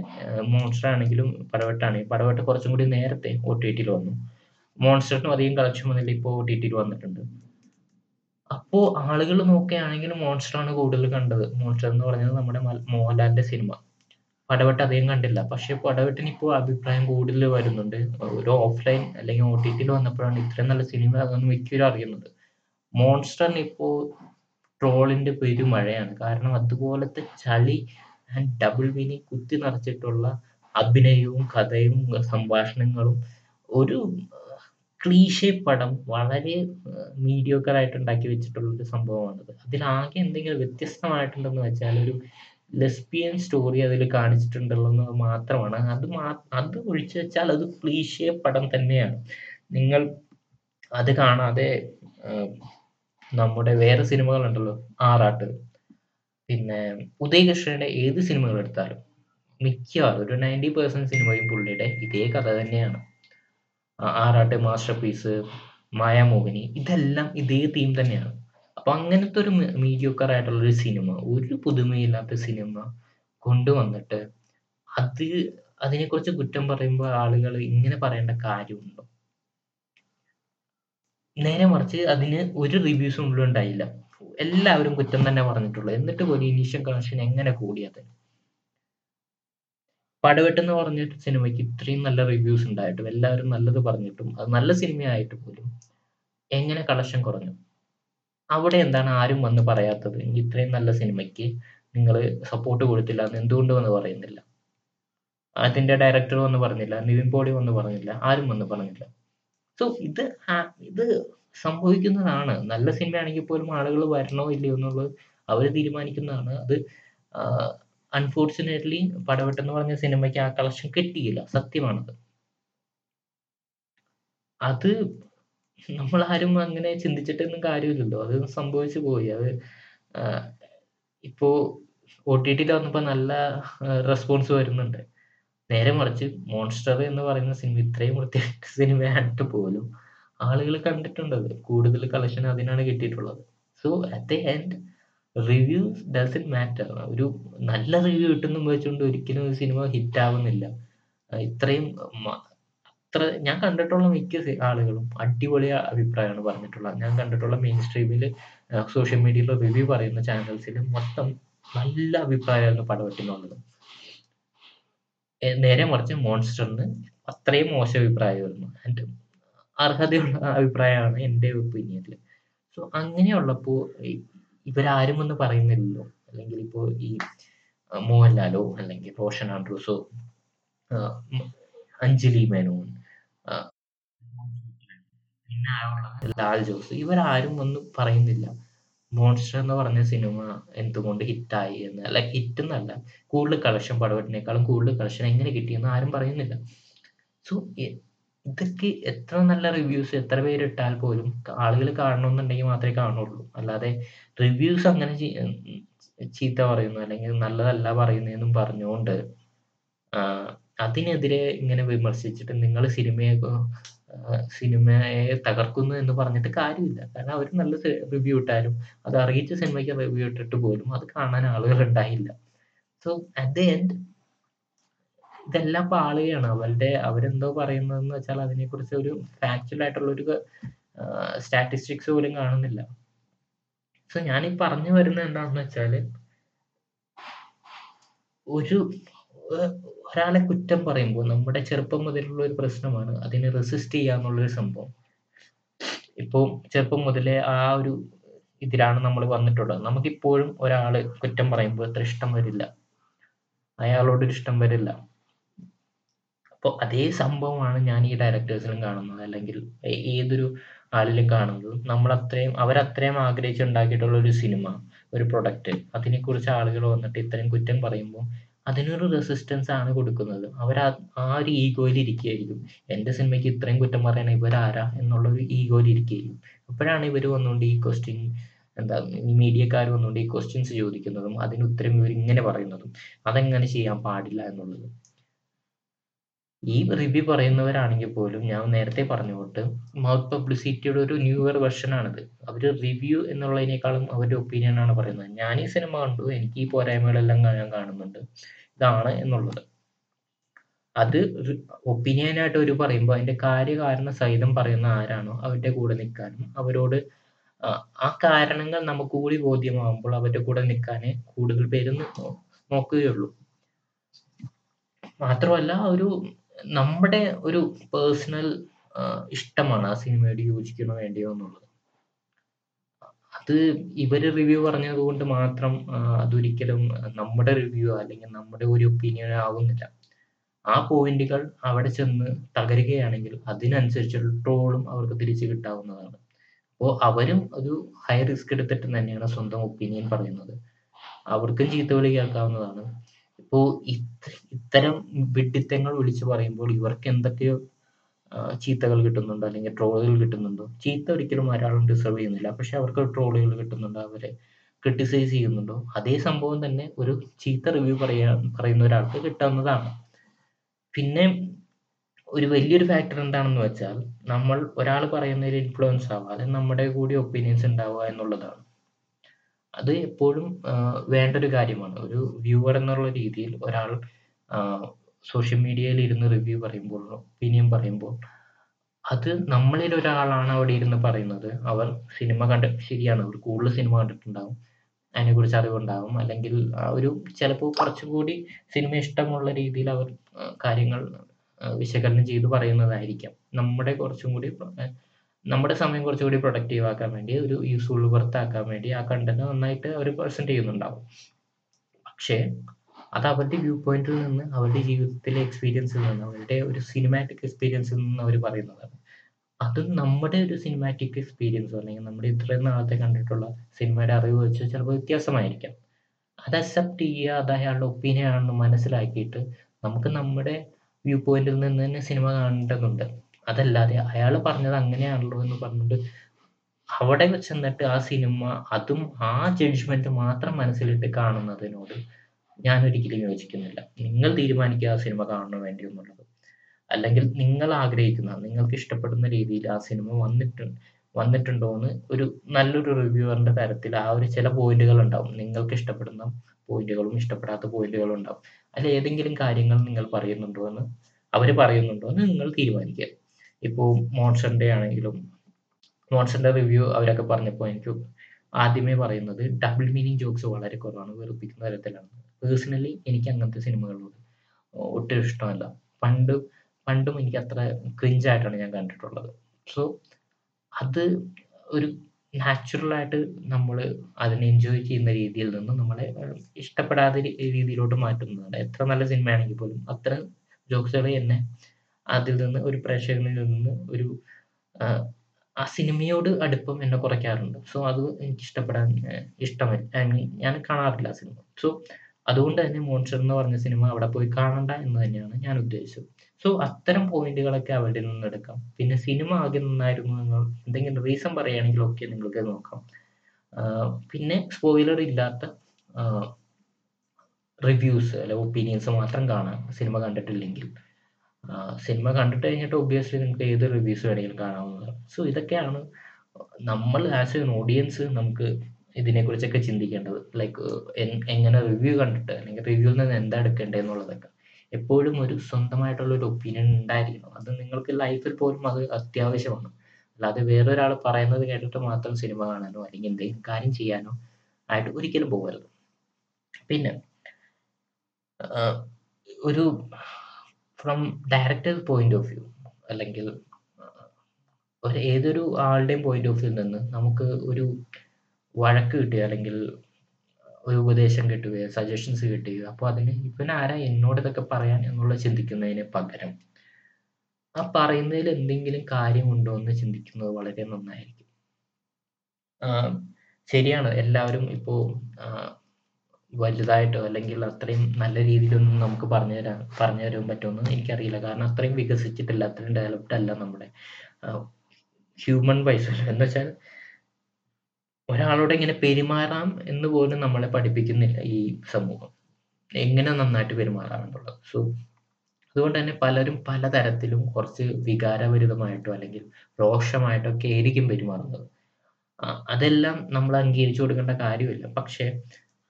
മോൺസ്റ്റർ ആണെങ്കിലും പടവട്ടാണ് പടവെട്ട് കുറച്ചും കൂടി നേരത്തെ ഒ ടി ടിയിൽ വന്നു. മോൺസ്റ്ററിനും അധികം കളക്ഷൻ വന്നില്ല ഇപ്പോൾ ഒ ടി ടിയിൽ വന്നിട്ടുണ്ട്. അപ്പോൾ ആളുകൾ നോക്കുകയാണെങ്കിൽ മോൺസ്റ്റർ ആണ് കൂടുതൽ കണ്ടത്. മോൺസ്റ്റർ എന്ന് പറഞ്ഞത് നമ്മുടെ മോഹൻലാലിന്റെ സിനിമ. പടവെട്ട് അധികം കണ്ടില്ല. പക്ഷെ പടവെട്ടിന് ഇപ്പോൾ അഭിപ്രായം കൂടുതൽ വരുന്നുണ്ട്. ഒരു ഓഫ്ലൈൻ അല്ലെങ്കിൽ ഒ ടി ടിയിൽ വന്നപ്പോഴാണ് ഇത്രയും നല്ല സിനിമ അതൊന്നും മിക്കവരും അറിയുന്നത്. മോൺസ്റ്ററിന് ഇപ്പോൾ ട്രോളിന്റെ പെരുമഴയാണ് കാരണം അതുപോലത്തെ ചളി ആൻഡ് ഡബിൾ മീനിങ് കുത്തി നിറച്ചിട്ടുള്ള അഭിനയവും കഥയും സംഭാഷണങ്ങളും ഒരു ക്ലീഷേ പടം വളരെ മീഡിയോക്കറായിട്ട് ഉണ്ടാക്കി വെച്ചിട്ടുള്ള ഒരു സംഭവമാണത് അതിലാകെ എന്തെങ്കിലും വ്യത്യസ്തമായിട്ടുണ്ടെന്ന് വെച്ചാൽ ഒരു ലെസ്ബിയൻ സ്റ്റോറി അതിൽ കാണിച്ചിട്ടുണ്ടല്ലോ മാത്രമാണ്. അത് മാ അത് ഒഴിച്ചു വെച്ചാൽ അത് ക്ലീഷേ പടം തന്നെയാണ്. നിങ്ങൾ അത് കാണാതെ നമ്മുടെ വേറെ സിനിമകളുണ്ടല്ലോ ആറാട്ട്. പിന്നെ ഉദയകൃഷ്ണയുടെ ഏത് സിനിമകൾ എടുത്താലും മിക്കവാറും ഒരു നയന്റി പെർസെന്റ് സിനിമയും പുള്ളിയുടെ ഇതേ കഥ തന്നെയാണ്. ആറാട്ട് മാസ്റ്റർ പീസ് മായാമോഹിനി ഇതെല്ലാം ഇതേ തീം തന്നെയാണ്. അപ്പൊ അങ്ങനത്തെ ഒരു മീഡിയോക്കർ ആയിട്ടുള്ള ഒരു സിനിമ ഒരു പുതുമയില്ലാത്ത സിനിമ കൊണ്ടുവന്നിട്ട് അത് അതിനെക്കുറിച്ച് കുറ്റം പറയുമ്പോൾ ആളുകൾ ഇങ്ങനെ പറയേണ്ട കാര്യമുണ്ടോ? നേരെ മറിച്ച് അതിന് ഒരു റിവ്യൂസും ഉള്ളിൽ ഉണ്ടായില്ല എല്ലാവരും കുറ്റം തന്നെ പറഞ്ഞിട്ടുള്ളൂ. എന്നിട്ട് പോലും ഇനീഷ്യൽ കളക്ഷൻ എങ്ങനെ കൂടിയത്? പടവെട്ട് എന്ന് പറഞ്ഞ സിനിമയ്ക്ക് ഇത്രയും നല്ല റിവ്യൂസ് ഉണ്ടായിട്ടും എല്ലാവരും നല്ലത് പറഞ്ഞിട്ടും അത് നല്ല സിനിമയായിട്ട് പോലും എങ്ങനെ കളക്ഷൻ കുറഞ്ഞു? അവിടെ എന്താണ് ആരും വന്ന് പറയാത്തത്? ഇത്രയും നല്ല സിനിമയ്ക്ക് നിങ്ങൾ സപ്പോർട്ട് കൊടുത്തില്ല എന്ന് എന്തുകൊണ്ട് വന്ന് പറയുന്നില്ല? അതിന്റെ ഡയറക്ടർ വന്ന് പറഞ്ഞില്ല നിവിൻ പോളി വന്ന് പറഞ്ഞില്ല ആരും വന്ന് പറഞ്ഞില്ല. സോ ഇത് ഇത് സംഭവിക്കുന്നതാണ്. നല്ല സിനിമയാണെങ്കിൽ പോലും ആളുകൾ വരണോ ഇല്ലയോ എന്നുള്ളത് അവർ തീരുമാനിക്കുന്നതാണ്. അത് അൺഫോർച്ചുനേറ്റ്ലി പടവെട്ടെന്ന് പറഞ്ഞ സിനിമയ്ക്ക് ആ കളക്ഷൻ കിട്ടിയില്ല. സത്യമാണത്. അത് നമ്മൾ ആരും അങ്ങനെ ചിന്തിച്ചിട്ടൊന്നും കാര്യമില്ലല്ലോ. അത് സംഭവിച്ചു പോയി. അത് ഇപ്പോ ഒ ടി ടിയിൽ വന്നപ്പോ നല്ല റെസ്പോൺസ് വരുന്നുണ്ട്. നേരെ മറിച്ച് മോൺസ്റ്റർ എന്ന് പറയുന്ന സിനിമ ഇത്രയും വൃത്തിയായിട്ട് സിനിമയായിട്ട് പോലും ആളുകൾ കണ്ടിട്ടുണ്ട് കൂടുതൽ കളക്ഷൻ അതിനാണ് കിട്ടിയിട്ടുള്ളത്. So at the end reviews does it matter ഒരു നല്ല റിവ്യൂ കിട്ടുന്നു വെച്ചുകൊണ്ട് ഒരിക്കലും ഒരു സിനിമ ഹിറ്റ് ആവുന്നില്ല. ഇത്രയും അത്ര ഞാൻ കണ്ടിട്ടുള്ള മിക്ക ആളുകളും അടിപൊളി അഭിപ്രായമാണ് പറഞ്ഞിട്ടുള്ളത്. ഞാൻ കണ്ടിട്ടുള്ള മെയിൻ സ്ട്രീമിൽ സോഷ്യൽ മീഡിയയിൽ റിവ്യൂ പറയുന്ന ചാനൽസിൽ മൊത്തം നല്ല അഭിപ്രായമായിരുന്നു പടവെട്ടിനുള്ളത്. നേരെ മറിച്ച് മോൺസ്റ്ററിന് അത്രയും മോശം അഭിപ്രായമായിരുന്നു. ആൻഡ് അർഹതയുള്ള അഭിപ്രായമാണ് എന്റെ ഒപ്പീനിയനിൽ സോ അങ്ങനെയുള്ളപ്പോൾ ഇവരാരും ഒന്നും പറയുന്നില്ലല്ലോ. അല്ലെങ്കിൽ ഇപ്പോൾ ഈ മോഹൻലാലോ അല്ലെങ്കിൽ റോഷൻ ആൻഡ്രൂസോ അഞ്ജലി മേനോൻ ലാൽ ജോസ് ഇവരാരും ഒന്നും പറയുന്നില്ല. മോൺസ്റ്റർ എന്ന് പറഞ്ഞ സിനിമ എന്തുകൊണ്ട് ഹിറ്റായി എന്ന് അല്ല ഹിറ്റ് എന്നല്ല കൂടുതൽ കളക്ഷൻ പടവെട്ടിനേക്കാളും കൂടുതൽ കളക്ഷൻ എങ്ങനെ കിട്ടിയെന്ന് ആരും പറയുന്നില്ല. സോ ഇതൊക്കെ എത്ര നല്ല റിവ്യൂസ് എത്ര പേര് ഇട്ടാൽ പോലും ആളുകൾ കാണണമെന്നുണ്ടെങ്കിൽ മാത്രമേ കാണുള്ളൂ അല്ലാതെ റിവ്യൂസ് അങ്ങനെ ചീത്ത പറയുന്നു അല്ലെങ്കിൽ നല്ലതല്ല പറയുന്നതെന്നും പറഞ്ഞുകൊണ്ട് അതിനെതിരെ ഇങ്ങനെ വിമർശിച്ചിട്ട് നിങ്ങൾ സിനിമയെ സിനിമയെ തകർക്കുന്നു എന്ന് പറഞ്ഞിട്ട് കാര്യമില്ല. കാരണം അവർ നല്ല റിവ്യൂ ഇട്ടാലും അത് അറിയിച്ച സിനിമയ്ക്ക് റിവ്യൂ ഇട്ടിട്ട് പോലും അത് കാണാൻ ആളുകൾ ഉണ്ടായില്ല. സോ അറ്റ് ദി എൻഡ് ഇതെല്ലാം പാളുകയാണ്. അവരുടെ അവരെന്തോ പറയുന്നതെന്ന് വെച്ചാൽ അതിനെക്കുറിച്ച് ഒരു ഫാക്ച്വൽ ആയിട്ടുള്ള ഒരു സ്റ്റാറ്റിസ്റ്റിക്സ് പോലും കാണുന്നില്ല. സോ ഈ പറഞ്ഞു വരുന്നത് എന്താണെന്ന് വെച്ചാൽ ഒരു ഒരാളെ കുറ്റം പറയുമ്പോൾ നമ്മുടെ ചെറുപ്പം മുതലുള്ള ഒരു പ്രശ്നമാണ് അതിനെ റെസിസ്റ്റ് ചെയ്യാന്നുള്ളൊരു സംഭവം. ഇപ്പൊ ചെറുപ്പം മുതലേ ആ ഒരു ഇതിലാണ് നമ്മൾ വന്നിട്ടുള്ളത്. നമുക്കിപ്പോഴും ഒരാൾ കുറ്റം പറയുമ്പോൾ അത്ര ഇഷ്ടം വരില്ല. അയാളോടൊരു ഇഷ്ടം വരില്ല. അപ്പൊ അതേ സംഭവമാണ് ഞാൻ ഈ ഡയറക്ടേഴ്സിലും കാണുന്നത്. അല്ലെങ്കിൽ ഏതൊരു ആളിലും കാണുന്നത്. നമ്മളത്രയും അവരത്രയും ആഗ്രഹിച്ചുണ്ടാക്കിയിട്ടുള്ള ഒരു സിനിമ, ഒരു പ്രൊഡക്റ്റ് അതിനെക്കുറിച്ച് ആളുകൾ വന്നിട്ട് ഇത്രയും കുറ്റം പറയുമ്പോൾ അതിനൊരു റെസിസ്റ്റൻസ് ആണ് കൊടുക്കുന്നത്. അവർ ആ ഒരു ഈഗോയിൽ ഇരിക്കുകയായിരിക്കും. എന്റെ സിനിമയ്ക്ക് ഇത്രയും കുറ്റം പറയണ ഇവരാരാ എന്നുള്ള ഒരു ഈഗോയിൽ ഇരിക്കുകയായിരിക്കും. അപ്പോഴാണ് ഇവർ വന്നുകൊണ്ട് ഈ ക്വസ്റ്റ്യൻ എന്താ മീഡിയക്കാർ വന്നുകൊണ്ട് ഈ ക്വസ്റ്റ്യൻസ് ചോദിക്കുന്നതും അതിന് ഉത്തരം ഇവർ ഇങ്ങനെ പറയുന്നതും അതെങ്ങനെ ചെയ്യാൻ പാടില്ല എന്നുള്ളത്. ഈ റിവ്യൂ പറയുന്നവരാണെങ്കിൽ പോലും ഞാൻ നേരത്തെ പറഞ്ഞു മൗത്ത് പബ്ലിസിറ്റിയുടെ ഒരു ന്യൂവർ വെർഷൻ ആണിത്. അവർ റിവ്യൂ എന്നുള്ളതിനേക്കാളും അവരുടെ ഒപ്പീനിയൻ ആണ് പറയുന്നത്. ഞാൻ ഈ സിനിമ കണ്ടു. എനിക്ക് ഈ പോരായ്മകളെല്ലാം ഞാൻ കാണുന്നുണ്ട്. ഇതാണ് എന്നുള്ളത്. അത് ഒപ്പീനിയൻ ആയിട്ട് ഒരു പറയുമ്പോൾ അതിന്റെ കാര്യകാരണ സഹിതം പറയുന്ന ആരാണോ അവരുടെ കൂടെ നിൽക്കാനും അവരോട് ആ കാരണങ്ങൾ നമുക്ക് കൂടി ബോധ്യമാകുമ്പോൾ അവരുടെ കൂടെ നിൽക്കാനേ കൂടുതൽ പേരും നോക്കുകയുള്ളൂ. മാത്രമല്ല ഒരു നമ്മുടെ ഒരു പേഴ്സണൽ ഇഷ്ടമാണ് ആ സിനിമയോട് യോജിക്കണോ വേണ്ടയോ എന്നുള്ളത്. അത് ഇവർ റിവ്യൂ പറഞ്ഞത് കൊണ്ട് മാത്രം അതൊരിക്കലും നമ്മുടെ റിവ്യൂ അല്ലെങ്കിൽ നമ്മുടെ ഒരു ഒപ്പീനിയൻ ആവുന്നില്ല. ആ പോയിന്റുകൾ അവിടെ ചെന്ന് തകരുകയാണെങ്കിൽ അതിനനുസരിച്ചുള്ള ട്രോളും അവർക്ക് തിരിച്ച് കിട്ടാവുന്നതാണ്. അപ്പോൾ അവരും ഒരു ഹൈ റിസ്ക് എടുത്തിട്ട് തന്നെയാണ് സ്വന്തം ഒപ്പീനിയൻ പറയുന്നത്. അവർക്കും ചീത്തവിളി കേൾക്കാവുന്നതാണ്. ഇത്ര ഇത്തരം വിഡ്ഢിത്തങ്ങൾ വിളിച്ചു പറയുമ്പോൾ ഇവർക്ക് എന്തൊക്കെയോ ചീത്തകൾ കിട്ടുന്നുണ്ടോ അല്ലെങ്കിൽ ട്രോളുകൾ കിട്ടുന്നുണ്ടോ? ചീത്ത ഒരിക്കലും ഒരാളും ഡിസർവ് ചെയ്യുന്നില്ല. പക്ഷെ അവർക്ക് ട്രോളുകൾ കിട്ടുന്നുണ്ടോ? അവരെ ക്രിട്ടിസൈസ് ചെയ്യുന്നുണ്ടോ? അതേ സംഭവം തന്നെ ഒരു ചീത്ത റിവ്യൂ പറയാ പറയുന്ന ഒരാൾക്ക് കിട്ടാവുന്നതാണ്. പിന്നെ ഒരു വലിയൊരു ഫാക്ടർ എന്താണെന്ന് വെച്ചാൽ നമ്മൾ ഒരാൾ പറയുന്നതിൽ ഇൻഫ്ലുവൻസ് ആവാതെ നമ്മുടെ കൂടി ഒപ്പീനിയൻസ് ഉണ്ടാവുക എന്നുള്ളതാണ്. അത് എപ്പോഴും വേണ്ട ഒരു കാര്യമാണ്. ഒരു വ്യൂവർ എന്നുള്ള രീതിയിൽ ഒരാൾ സോഷ്യൽ മീഡിയയിൽ ഇരുന്ന് റിവ്യൂ പറയുമ്പോൾ ഒപ്പീനിയൻ പറയുമ്പോൾ അത് നമ്മളിൽ ഒരാളാണ് അവിടെ ഇരുന്ന് പറയുന്നത്. അവർ സിനിമ കണ്ട ശരിയാണ് അവർ കൂടുതൽ സിനിമ കണ്ടിട്ടുണ്ടാവും. അതിനെക്കുറിച്ച് അറിവുണ്ടാവും. അല്ലെങ്കിൽ ഒരു ചിലപ്പോൾ കുറച്ചുകൂടി സിനിമ ഇഷ്ടമുള്ള രീതിയിൽ അവർ കാര്യങ്ങൾ വിശകലനം ചെയ്ത് പറയുന്നതായിരിക്കാം. നമ്മുടെ കുറച്ചും കൂടി നമ്മുടെ സമയം കുറച്ചുകൂടി പ്രൊഡക്റ്റീവ് ആക്കാൻ വേണ്ടി ഒരു യൂസ്ഫുൾ വർത്ത് ആക്കാൻ വേണ്ടി ആ കണ്ടന്റ് നന്നായിട്ട് അവർ പ്രസന്റ് ചെയ്യുന്നുണ്ടാവും. പക്ഷേ അത് അവരുടെ വ്യൂ പോയിന്റിൽ നിന്ന് അവരുടെ ജീവിതത്തിലെ എക്സ്പീരിയൻസിൽ നിന്ന് അവരുടെ ഒരു സിനിമാറ്റിക് എക്സ്പീരിയൻസിൽ നിന്ന് അവർ പറയുന്നതാണ്. അത് നമ്മുടെ ഒരു സിനിമാറ്റിക് എക്സ്പീരിയൻസ് അല്ലെങ്കിൽ നമ്മുടെ ഇത്രയും നാളത്തെ കണ്ടിട്ടുള്ള സിനിമയുടെ അറിവ് വെച്ച് ചിലപ്പോൾ വ്യത്യാസമായിരിക്കാം. അത് അക്സെപ്റ്റ് ചെയ്യുക. അത് അയാളുടെ ഒപ്പീനിയൻ ആണെന്ന് മനസ്സിലാക്കിയിട്ട് നമുക്ക് നമ്മുടെ വ്യൂ പോയിന്റിൽ നിന്ന് തന്നെ സിനിമ കാണേണ്ടതുണ്ട്. അതല്ലാതെ അയാൾ പറഞ്ഞത് അങ്ങനെയാണല്ലോ എന്ന് പറഞ്ഞിട്ട് അവിടെ ചെന്നിട്ട് ആ സിനിമ അതും ആ ജഡ്ജ്മെന്റ് മാത്രം മനസ്സിലിട്ട് കാണുന്നതിനോട് ഞാൻ ഒരിക്കലും യോജിക്കുന്നില്ല. നിങ്ങൾ തീരുമാനിക്കുക ആ സിനിമ കാണണം വേണ്ടി എന്നുള്ളത്. അല്ലെങ്കിൽ നിങ്ങൾ ആഗ്രഹിക്കുന്ന നിങ്ങൾക്ക് ഇഷ്ടപ്പെടുന്ന രീതിയിൽ ആ സിനിമ വന്നിട്ടുണ്ട് വന്നിട്ടുണ്ടോ എന്ന് ഒരു നല്ലൊരു റിവ്യൂവറിന്റെ തരത്തിൽ ആ ഒരു ചില പോയിന്റുകൾ ഉണ്ടാവും. നിങ്ങൾക്ക് ഇഷ്ടപ്പെടുന്ന പോയിന്റുകളും ഇഷ്ടപ്പെടാത്ത പോയിന്റുകളും ഉണ്ടാവും. അതിൽ ഏതെങ്കിലും കാര്യങ്ങൾ നിങ്ങൾ പറയുന്നുണ്ടോ എന്ന് അവർ പറയുന്നുണ്ടോ എന്ന് നിങ്ങൾ തീരുമാനിക്കുക. ഇപ്പോ മോൺസറിന്റെ ആണെങ്കിലും മോൺസറിന്റെ റിവ്യൂ അവരൊക്കെ പറഞ്ഞപ്പോൾ എനിക്ക് ആദ്യമേ പറയുന്നത് ഡബിൾ മീനിങ് ജോക്സ് വളരെ കുറവാണ്. വെറുപ്പിക്കുന്ന തരത്തിലാണ്. പേഴ്സണലി എനിക്ക് അങ്ങനത്തെ സിനിമകളോട് ഒട്ടും ഇഷ്ടമല്ല. പണ്ട് പണ്ടും എനിക്ക് അത്ര ക്രിഞ്ചായിട്ടാണ് ഞാൻ കണ്ടിട്ടുള്ളത്. സോ അത് ഒരു നാച്ചുറൽ ആയിട്ട് നമ്മൾ അതിനെ എൻജോയ് ചെയ്യുന്ന രീതിയിൽ നിന്ന് നമ്മളെ ഇഷ്ടപ്പെടാത്ത രീതിയിലോട്ട് മാറ്റുന്നതാണ്. എത്ര നല്ല സിനിമയാണെങ്കിൽ പോലും അത്തരം ജോക്സുകൾ എന്നെ അതിൽ നിന്ന് ഒരു പ്രേക്ഷകനിൽ നിന്ന് ഒരു ആ സിനിമയോട് അടുപ്പം എന്നെ കുറയ്ക്കാറുണ്ട്. സോ അത് എനിക്ക് ഇഷ്ടപ്പെടാൻ ഇഷ്ടമല്ല. ഞാൻ കാണാറില്ല സിനിമ. സോ അതുകൊണ്ട് തന്നെ മോൺസ്റ്റർ എന്ന് പറഞ്ഞ സിനിമ അവിടെ പോയി കാണണ്ട എന്ന് തന്നെയാണ് ഞാൻ ഉദ്ദേശിച്ചത്. സോ അത്തരം പോയിന്റുകളൊക്കെ അവിടെ നിന്ന് എടുക്കാം. പിന്നെ സിനിമ ആകെ നന്നായിരുന്നു എന്ന് എന്തെങ്കിലും റീസൺ പറയുകയാണെങ്കിൽ ഓക്കെ നിങ്ങൾക്ക് നോക്കാം. പിന്നെ സ്പോയിലർ ഇല്ലാത്ത റിവ്യൂസ് അല്ലെ ഒപ്പീനിയൻസ് മാത്രം കാണാം സിനിമ കണ്ടിട്ടില്ലെങ്കിൽ സിനിമ കണ്ടിട്ട് കഴിഞ്ഞിട്ട് ഒബ്വിയസ്ലി നിങ്ങൾക്ക് ഏത് റിവ്യൂസ് വേണമെങ്കിലും കാണാവുന്നതാണ്. സോ ഇതൊക്കെയാണ് നമ്മൾ ആസ് എൻ ഓഡിയൻസ് നമുക്ക് ഇതിനെക്കുറിച്ചൊക്കെ ചിന്തിക്കേണ്ടത്. ലൈക്ക് എങ്ങനെ റിവ്യൂ കണ്ടിട്ട് അല്ലെങ്കിൽ റിവ്യൂവിൽ നിന്ന് എന്താ എടുക്കേണ്ടത് എന്നുള്ളതൊക്കെ. എപ്പോഴും ഒരു സ്വന്തമായിട്ടുള്ള ഒരു ഒപ്പീനിയൻ ഉണ്ടായിരിക്കണം. അത് നിങ്ങൾക്ക് ലൈഫിൽ പോലും അത് അത്യാവശ്യമാണ്. അല്ലാതെ വേറൊരാൾ പറയുന്നത് കേട്ടിട്ട് മാത്രം സിനിമ കാണാനോ അല്ലെങ്കിൽ എന്തെങ്കിലും കാര്യം ചെയ്യാനോ ആയിട്ട് ഒരിക്കലും പോകരുത്. പിന്നെ ഒരു from director point of view അല്ലെങ്കിൽ ഒരു ഏതൊരു ആളുടെയും പോയിന്റ് ഓഫ് വ്യൂ നിന്ന് നമുക്ക് ഒരു വഴക്ക് കിട്ടുക അല്ലെങ്കിൽ ഒരു ഉപദേശം കിട്ടുകയോ സജഷൻസ് കിട്ടുകയോ അപ്പോൾ അതിന് ഇപ്പം ആരാ എന്നോട് ഇതൊക്കെ പറയാൻ എന്നുള്ള ചിന്തിക്കുന്നതിന് പകരം ആ പറയുന്നതിൽ എന്തെങ്കിലും കാര്യമുണ്ടോ എന്ന് ചിന്തിക്കുന്നത് വളരെ നന്നായിരിക്കും. ശരിയാണ്. എല്ലാവരും ഇപ്പോൾ വലുതായിട്ടോ അല്ലെങ്കിൽ അത്രയും നല്ല രീതിയിലൊന്നും നമുക്ക് പറഞ്ഞു തരാൻ പറഞ്ഞു തരാൻ പറ്റുമെന്ന് എനിക്കറിയില്ല. കാരണം അത്രയും വികസിച്ചിട്ടില്ല അത്രയും ഡെവലപ്ഡ് അല്ല നമ്മുടെ ഹ്യൂമൻ വൈസ് എന്ന് വെച്ചാൽ ഒരാളോട് എങ്ങനെ പെരുമാറാം എന്ന് പോലും നമ്മളെ പഠിപ്പിക്കുന്നില്ല ഈ സമൂഹം. എങ്ങനെ നന്നായിട്ട് പെരുമാറാം എന്നുള്ളത്. സോ അതുകൊണ്ട് തന്നെ പലരും പലതരത്തിലും കുറച്ച് വികാരഭരിതമായിട്ടോ അല്ലെങ്കിൽ രോഷമായിട്ടോ ഒക്കെ ആയിരിക്കും പെരുമാറുന്നത്. അതെല്ലാം നമ്മൾ അംഗീകരിച്ചു കൊടുക്കേണ്ട കാര്യമില്ല. പക്ഷേ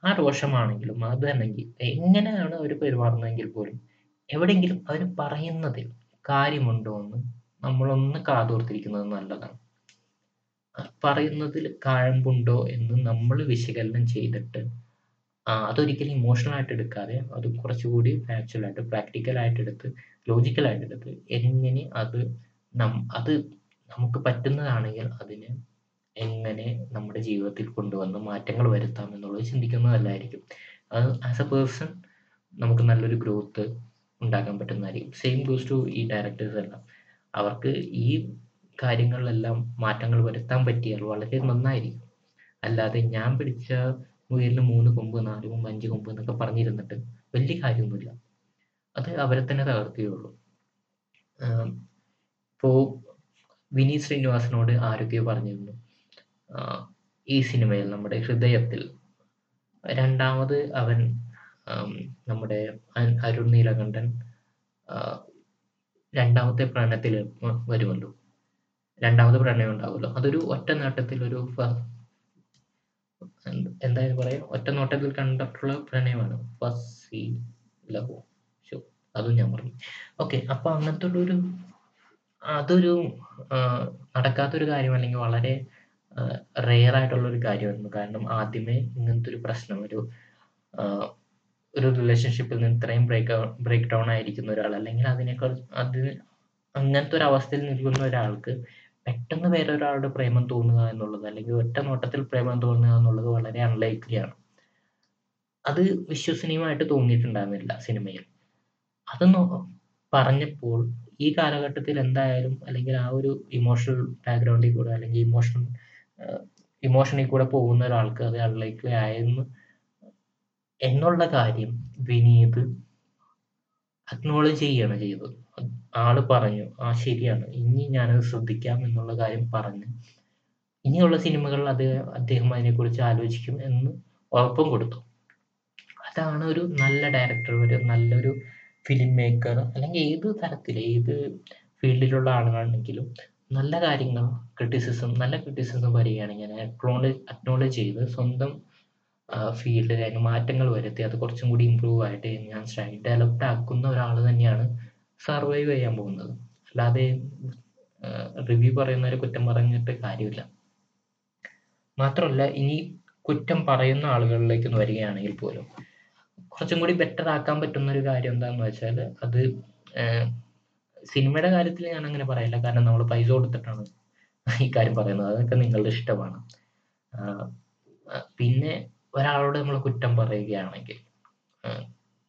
ആ രോഷമാണെങ്കിലും അത് എങ്ങനെയാണ് അവർ പെരുമാറുന്നതെങ്കിൽ പോലും എവിടെയെങ്കിലും അവർ പറയുന്നതിൽ കാര്യമുണ്ടോ എന്ന് നമ്മളൊന്ന് കാതോർത്തിരിക്കുന്നത് നല്ലതാണ്. പറയുന്നതിൽ കാഴമ്പുണ്ടോ എന്ന് നമ്മൾ വിശകലനം ചെയ്തിട്ട് അതൊരിക്കലും ഇമോഷണൽ ആയിട്ട് എടുക്കാതെ അത് കുറച്ചുകൂടി ഫാക്ച്വൽ ആയിട്ട് പ്രാക്ടിക്കൽ ആയിട്ട് എടുത്ത് ലോജിക്കൽ ആയിട്ട് എടുത്ത് എങ്ങനെ അത് നം അത് നമുക്ക് പറ്റുന്നതാണെങ്കിൽ അതിനെ എങ്ങനെ നമ്മുടെ ജീവിതത്തിൽ കൊണ്ടുവന്ന് മാറ്റങ്ങൾ വരുത്താം എന്നുള്ളത് ചിന്തിക്കുന്നതല്ലായിരിക്കും. അത് ആസ് എ പേഴ്സൺ നമുക്ക് നല്ലൊരു ഗ്രോത്ത് ഉണ്ടാക്കാൻ പറ്റുന്നതായിരിക്കും. സെയിം ഗോസ് ടു ഈ ഡയറക്ടേഴ്സ് എല്ലാം. അവർക്ക് ഈ കാര്യങ്ങളിലെല്ലാം മാറ്റങ്ങൾ വരുത്താൻ പറ്റിയാൽ വളരെ നന്നായിരിക്കും. അല്ലാതെ ഞാൻ പിടിച്ച മുയലിന് മൂന്ന് കൊമ്പ് നാല് കൊമ്പ് അഞ്ച് കൊമ്പ് എന്നൊക്കെ പറഞ്ഞിരുന്നിട്ട് വലിയ കാര്യമൊന്നുമില്ല. അത് അവരെ തന്നെ തകർക്കുകയുള്ളൂ. ഇപ്പോൾ വിനീത് ശ്രീനിവാസനോട് ആരൊക്കെയോ പറഞ്ഞിരുന്നു. ഈ സിനിമയിൽ നമ്മുടെ ഹൃദയത്തിൽ. രണ്ടാമത് അവൻ നമ്മുടെ അരുൺ നീലകണ്ഠൻ രണ്ടാമത്തെ പ്രണയത്തിൽ വരുമല്ലോ. രണ്ടാമത് പ്രണയം ഉണ്ടാവുമല്ലോ. അതൊരു ഒറ്റ നോട്ടത്തിൽ ഒരു എന്തായാലും പറയാം. ഒറ്റ നോട്ടത്തിൽ കണ്ടിട്ടുള്ള പ്രണയമാണ് ഫസി ലവ് ഷോ അതും ഞാൻ പറഞ്ഞു. ഓക്കെ അപ്പൊ അങ്ങനത്തെ ഒരു അതൊരു നടക്കാത്തൊരു കാര്യം അല്ലെങ്കിൽ വളരെ റെയർ ആയിട്ടുള്ള ഒരു കാര്യമായിരുന്നു. കാരണം ആദ്യമേ ഇങ്ങനത്തെ ഒരു പ്രശ്നം ഒരു ഒരു റിലേഷൻഷിപ്പിൽ നിന്ന് ഇത്രയും ബ്രേക്ക് ബ്രേക്ക് ഡൗൺ ആയിരിക്കുന്ന ഒരാൾ അല്ലെങ്കിൽ അതിനേക്കാൾ അത് അങ്ങനത്തെ ഒരു അവസ്ഥയിൽ നിൽക്കുന്ന ഒരാൾക്ക് പെട്ടെന്ന് വേറെ ഒരാളുടെ പ്രേമം തോന്നുക എന്നുള്ളത് അല്ലെങ്കിൽ ഒറ്റ നോട്ടത്തിൽ പ്രേമം തോന്നുക എന്നുള്ളത് വളരെ അൺലൈക്ലിയാണ് അത് വിശ്വസനീയമായിട്ട് തോന്നിയിട്ടുണ്ടായിരുന്നില്ല സിനിമയിൽ. അത് പറഞ്ഞപ്പോൾ ഈ കാലഘട്ടത്തിൽ എന്തായാലും അല്ലെങ്കിൽ ആ ഒരു ഇമോഷണൽ ബാക്ക്ഗ്രൗണ്ടിൽ കൂടെ അല്ലെങ്കിൽ ഇമോഷണൽ ഇമോഷനിൽ കൂടെ പോകുന്ന ഒരാൾക്ക് അത് അൺലൈക്ലി ആയെന്ന് എന്നുള്ള കാര്യം വിനീത് അക്നോളജ് ചെയ്യാണ് ചെയ്തത്. ആൾ പറഞ്ഞു ആ ശരിയാണ്. ഇനി ഞാനത് ശ്രദ്ധിക്കാം എന്നുള്ള കാര്യം പറഞ്ഞ് ഇനിയുള്ള സിനിമകളിൽ അത് അദ്ദേഹം അതിനെക്കുറിച്ച് ആലോചിക്കും എന്ന് ഉറപ്പും കൊടുത്തു. അതാണ് ഒരു നല്ല ഡയറക്ടർ ഒരു നല്ലൊരു ഫിലിം മേക്കർ അല്ലെങ്കിൽ ഏത് തരത്തിൽ ഏത് ഫീൽഡിലുള്ള ആളുകളാണെങ്കിലും നല്ല കാര്യങ്ങൾ ക്രിറ്റിസിസം നല്ല ക്രിറ്റിസിസം വരികയാണെങ്കിൽ അക്നോളജ് അക്നോളജ് ചെയ്ത് സ്വന്തം ഫീൽഡിൽ അതിന് മാറ്റങ്ങൾ വരുത്തി അത് കുറച്ചും കൂടി ഇമ്പ്രൂവ് ആയിട്ട് ഞാൻ ഡെവലപ്ഡ് ആക്കുന്ന ഒരാൾ തന്നെയാണ് സർവൈവ് ചെയ്യാൻ പോകുന്നത്. അല്ലാതെ റിവ്യൂ പറയുന്നവരെ കുറ്റം പറഞ്ഞിട്ട് കാര്യമില്ല. മാത്രമല്ല ഇനി കുറ്റം പറയുന്ന ആളുകളിലേക്ക് വരികയാണെങ്കിൽ പോലും കുറച്ചും കൂടി ബെറ്റർ ആക്കാൻ പറ്റുന്ന ഒരു കാര്യം എന്താണെന്ന് വെച്ചാൽ അത് സിനിമയുടെ കാര്യത്തിൽ ഞാൻ അങ്ങനെ പറയില്ല. കാരണം നമ്മൾ പൈസ കൊടുത്തിട്ടാണ് ഈ കാര്യം പറയുന്നത്. അതൊക്കെ നിങ്ങളുടെ ഇഷ്ടമാണ്. പിന്നെ ഒരാളോട് നമ്മൾ കുറ്റം പറയുകയാണെങ്കിൽ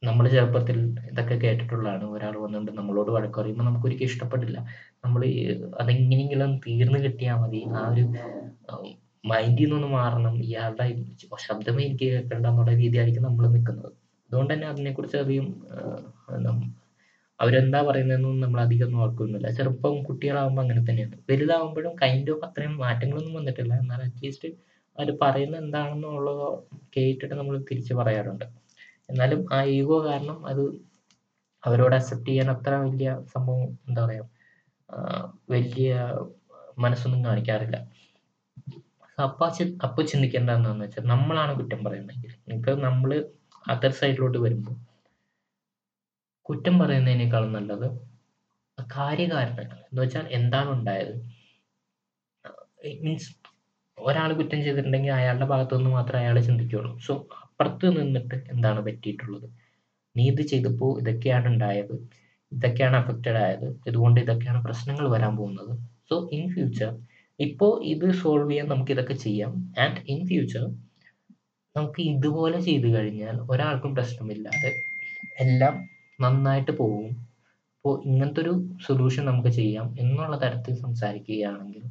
നമ്മൾ ചെറുപ്പത്തിൽ ഇതൊക്കെ കേട്ടിട്ടുള്ളതാണ്. ഒരാൾ വന്നിട്ട് നമ്മളോട് വഴക്ക് പറയുമ്പോൾ നമുക്ക് ഒരിക്കലും ഇഷ്ടപ്പെട്ടില്ല നമ്മൾ അതെങ്ങനെയെങ്കിലും തീർന്നു കിട്ടിയാൽ മതി. ആ ഒരു മൈൻഡിൽ നിന്നൊന്ന് മാറണം. ഇയാളുടെ ശബ്ദമേ എനിക്ക് കേൾക്കണ്ട എന്നുള്ള രീതിയായിരിക്കും നമ്മൾ നിൽക്കുന്നത് അതുകൊണ്ട് തന്നെ അതിനെക്കുറിച്ച് അധികം അവരെന്താ പറയുന്നതെന്നൊന്നും നമ്മൾ അധികം നോക്കുന്നില്ല ചെറുപ്പം കുട്ടികളാകുമ്പോൾ അങ്ങനെ തന്നെയാണ് വലുതാകുമ്പോഴും കൈൻഡ് ഓഫ് അത്രയും മാറ്റങ്ങളൊന്നും വന്നിട്ടില്ല എന്നാൽ അറ്റ്ലീസ്റ്റ് അവർ പറയുന്നത് എന്താണെന്നുള്ളത് കേട്ടിട്ട് നമ്മൾ തിരിച്ച് പറയാറുണ്ട്. എന്നാലും ആ ഈഗോ കാരണം അത് അവരോട് അക്സെപ്റ്റ് ചെയ്യാൻ അത്ര വലിയ സംഭവം എന്താ പറയാ ആഹ് വലിയ മനസ്സൊന്നും കാണിക്കാറില്ല. അപ്പൊ ചി അപ്പൊ ചിന്തിക്കേണ്ടത് എന്താന്ന് വെച്ചാൽ നമ്മളാണ് കുറ്റം പറയുന്നതെങ്കിൽ ഇപ്പൊ നമ്മൾ അതർ സൈഡിലോട്ട് വരുമ്പോൾ കുറ്റം പറയുന്നതിനേക്കാളും നല്ലത് കാര്യകാരണങ്ങൾ. എന്ന് വെച്ചാൽ എന്താണ് ഉണ്ടായത്? മീൻസ് ഒരാൾ കുറ്റം ചെയ്തിട്ടുണ്ടെങ്കിൽ അയാളുടെ ഭാഗത്തു നിന്ന് മാത്രമേ അയാൾ ചിന്തിക്കുകയുള്ളൂ. സോ അപ്പുറത്ത് നിന്നിട്ട് എന്താണ് പറ്റിയിട്ടുള്ളത്? നീ ഇത് ചെയ്തപ്പോൾ ഇതൊക്കെയാണ് ഉണ്ടായത്. ഇതൊക്കെയാണ് അഫക്റ്റഡ് ആയത്. ഇതുകൊണ്ട് ഇതൊക്കെയാണ് പ്രശ്നങ്ങൾ വരാൻ പോകുന്നത്. സോ ഇൻ ഫ്യൂച്ചർ ഇപ്പോൾ ഇത് സോൾവ് ചെയ്യാൻ നമുക്ക് ഇതൊക്കെ ചെയ്യാം. ആൻഡ് ഇൻ ഫ്യൂച്ചർ നമുക്ക് ഇതുപോലെ ചെയ്തു കഴിഞ്ഞാൽ ഒരാൾക്കും പ്രശ്നമില്ലാതെ എല്ലാം നന്നായിട്ട് പോകും അപ്പോൾ ഇങ്ങനത്തെ ഒരു സൊല്യൂഷൻ നമുക്ക് ചെയ്യാം എന്നുള്ള തരത്തിൽ സംസാരിക്കുകയാണെങ്കിൽ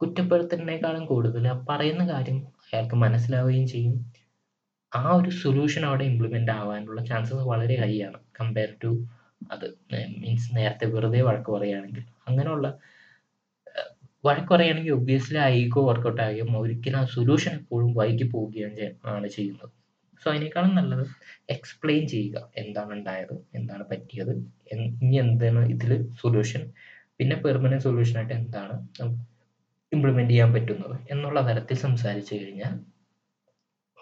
കുറ്റപ്പെടുത്തലിനേക്കാളും കൂടുതൽ ആ പറയുന്ന കാര്യം അയാൾക്ക് മനസ്സിലാവുകയും ചെയ്യും. ആ ഒരു സൊല്യൂഷൻ അവിടെ ഇംപ്ലിമെന്റ് ആവാനുള്ള ചാൻസസ് വളരെ ഹൈ ആണ് കമ്പയർ ടു അത്. മീൻസ് നേരത്തെ വെറുതെ വഴക്ക് പറയുകയാണെങ്കിൽ. അങ്ങനെയുള്ള വഴക്ക് പറയുകയാണെങ്കിൽ ഒബ്വിയസ്ലി ഈഗോ വർക്കൗട്ട് ആകുകയും ഒരിക്കലും ആ സൊല്യൂഷൻ എപ്പോഴും വൈകി പോവുകയാണ് ആണ് ചെയ്യുന്നത്. സോ അതിനേക്കാളും നല്ലത് എക്സ്പ്ലെയിൻ ചെയ്യുക. എന്താണ് ഉണ്ടായത്? എന്താണ് പറ്റിയത്? ഇനി എന്താണ് ഇതിൽ സൊല്യൂഷൻ പിന്നെ പെർമനന്റ് സൊല്യൂഷൻ ആയിട്ട് എന്താണ് ഇംപ്ലിമെന്റ് ചെയ്യാൻ പറ്റുന്നത്? എന്നുള്ള തരത്തിൽ സംസാരിച്ചു കഴിഞ്ഞാൽ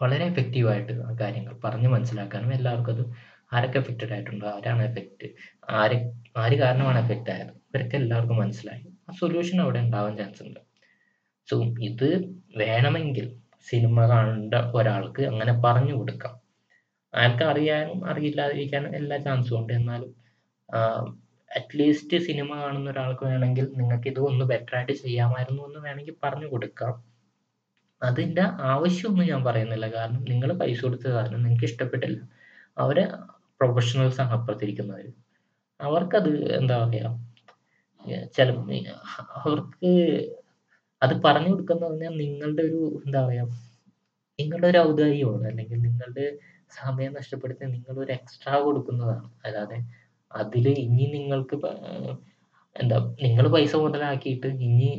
വളരെ എഫക്റ്റീവായിട്ട് ആ കാര്യങ്ങൾ പറഞ്ഞ് മനസ്സിലാക്കാനും എല്ലാവർക്കും അത് ആരൊക്കെ എഫക്റ്റഡ് ആയിട്ടുണ്ടോ? ആരാണ് എഫക്റ്റ് ആര് ആര് കാരണമാണ് എഫക്റ്റ് ആയത്? ഇവരൊക്കെ എല്ലാവർക്കും മനസ്സിലായി. ആ സൊല്യൂഷൻ അവിടെ ഉണ്ടാവാൻ ചാൻസ് ഉണ്ട്. സോ ഇത് വേണമെങ്കിൽ സിനിമ കണ്ട ഒരാൾക്ക് അങ്ങനെ പറഞ്ഞു കൊടുക്കാം. അയാൾക്ക് അറിയാനും അറിയില്ലാതിരിക്കാനും എല്ലാ ചാൻസും ഉണ്ട്. എന്നാലും അറ്റ്ലീസ്റ്റ് സിനിമ കാണുന്ന ഒരാൾക്ക് വേണമെങ്കിൽ നിങ്ങൾക്ക് ഇത് ഒന്ന് ബെറ്റർ ആയിട്ട് ചെയ്യാമായിരുന്നു എന്ന് വേണമെങ്കിൽ പറഞ്ഞു കൊടുക്കാം. അതിന്റെ ആവശ്യമൊന്നും ഞാൻ പറയുന്നില്ല. കാരണം നിങ്ങൾ പൈസ കൊടുത്ത കാരണം നിങ്ങൾക്ക് ഇഷ്ടപ്പെട്ടില്ല. അവർ പ്രൊഫഷണൽസ് ആണ് അപ്പുറത്തിരിക്കുന്നവർ അവർക്കത് എന്താ പറയാ ചില അവർക്ക് അത് പറഞ്ഞു കൊടുക്കുന്ന പറഞ്ഞാൽ നിങ്ങളുടെ ഒരു എന്താ പറയാ നിങ്ങളുടെ ഒരു ഔദാര്യമാണ്. അല്ലെങ്കിൽ നിങ്ങളുടെ സമയം നഷ്ടപ്പെടുത്തി നിങ്ങൾ ഒരു എക്സ്ട്രാ കൊടുക്കുന്നതാണ്. അല്ലാതെ അതിൽ ഇനി നിങ്ങൾക്ക് എന്താ നിങ്ങൾ പൈസ മുതലാക്കിയിട്ട് ഇനി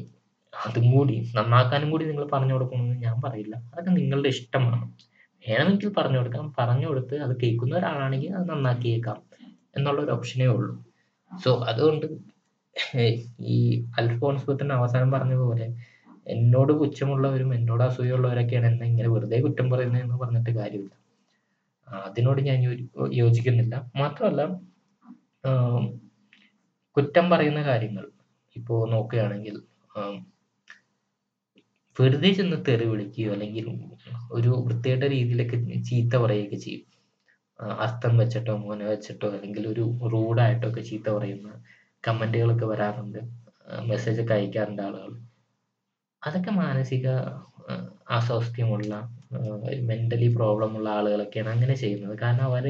അതും കൂടി നന്നാക്കാനും കൂടി നിങ്ങൾ പറഞ്ഞു കൊടുക്കണമെന്ന് ഞാൻ പറയില്ല. അതൊക്കെ നിങ്ങളുടെ ഇഷ്ടമാണ്. വേണമെങ്കിൽ പറഞ്ഞു കൊടുക്കാം. പറഞ്ഞു കൊടുത്ത് അത് കേൾക്കുന്ന ഒരാളാണെങ്കിൽ അത് നന്നാക്കിയേക്കാം എന്നുള്ള ഒരു ഓപ്ഷനേ ഉള്ളൂ. സോ അതുകൊണ്ട് ഈ അൽഫോൺസ് പുത്തൻ അവസാനം പറഞ്ഞതുപോലെ എന്നോട് പുച്ഛമുള്ളവരും എന്നോട് അസൂയുള്ളവരൊക്കെയാണ് എന്നെ ഇങ്ങനെ വെറുതെ കുറ്റം പറയുന്നത് എന്ന് പറഞ്ഞിട്ട് കാര്യമില്ല. അതിനോട് ഞാൻ യോജിക്കുന്നില്ല. മാത്രമല്ല കുറ്റം പറയുന്ന കാര്യങ്ങൾ. ഇപ്പോ നോക്കുകയാണെങ്കിൽ വെറുതെ ചെന്ന് തെറി വിളിക്കുകയോ അല്ലെങ്കിൽ ഒരു വൃത്തികെട്ട രീതിയിലൊക്കെ ചീത്ത പറയുകയൊക്കെ ചെയ്യും. അർത്ഥം വെച്ചിട്ടോ മോനെ വെച്ചിട്ടോ അല്ലെങ്കിൽ ഒരു റൂഡായിട്ടോ ഒക്കെ ചീത്ത പറയുന്ന കമന്റുകളൊക്കെ വരാറുണ്ട്. മെസ്സേജ് ഒക്കെ അയക്കാറുണ്ട് ആളുകൾ. അതൊക്കെ മാനസിക അസ്വാസ്ഥ്യമുള്ള മെന്റലി പ്രോബ്ലം ഉള്ള ആളുകളൊക്കെയാണ് അങ്ങനെ ചെയ്യുന്നത്. കാരണം അവർ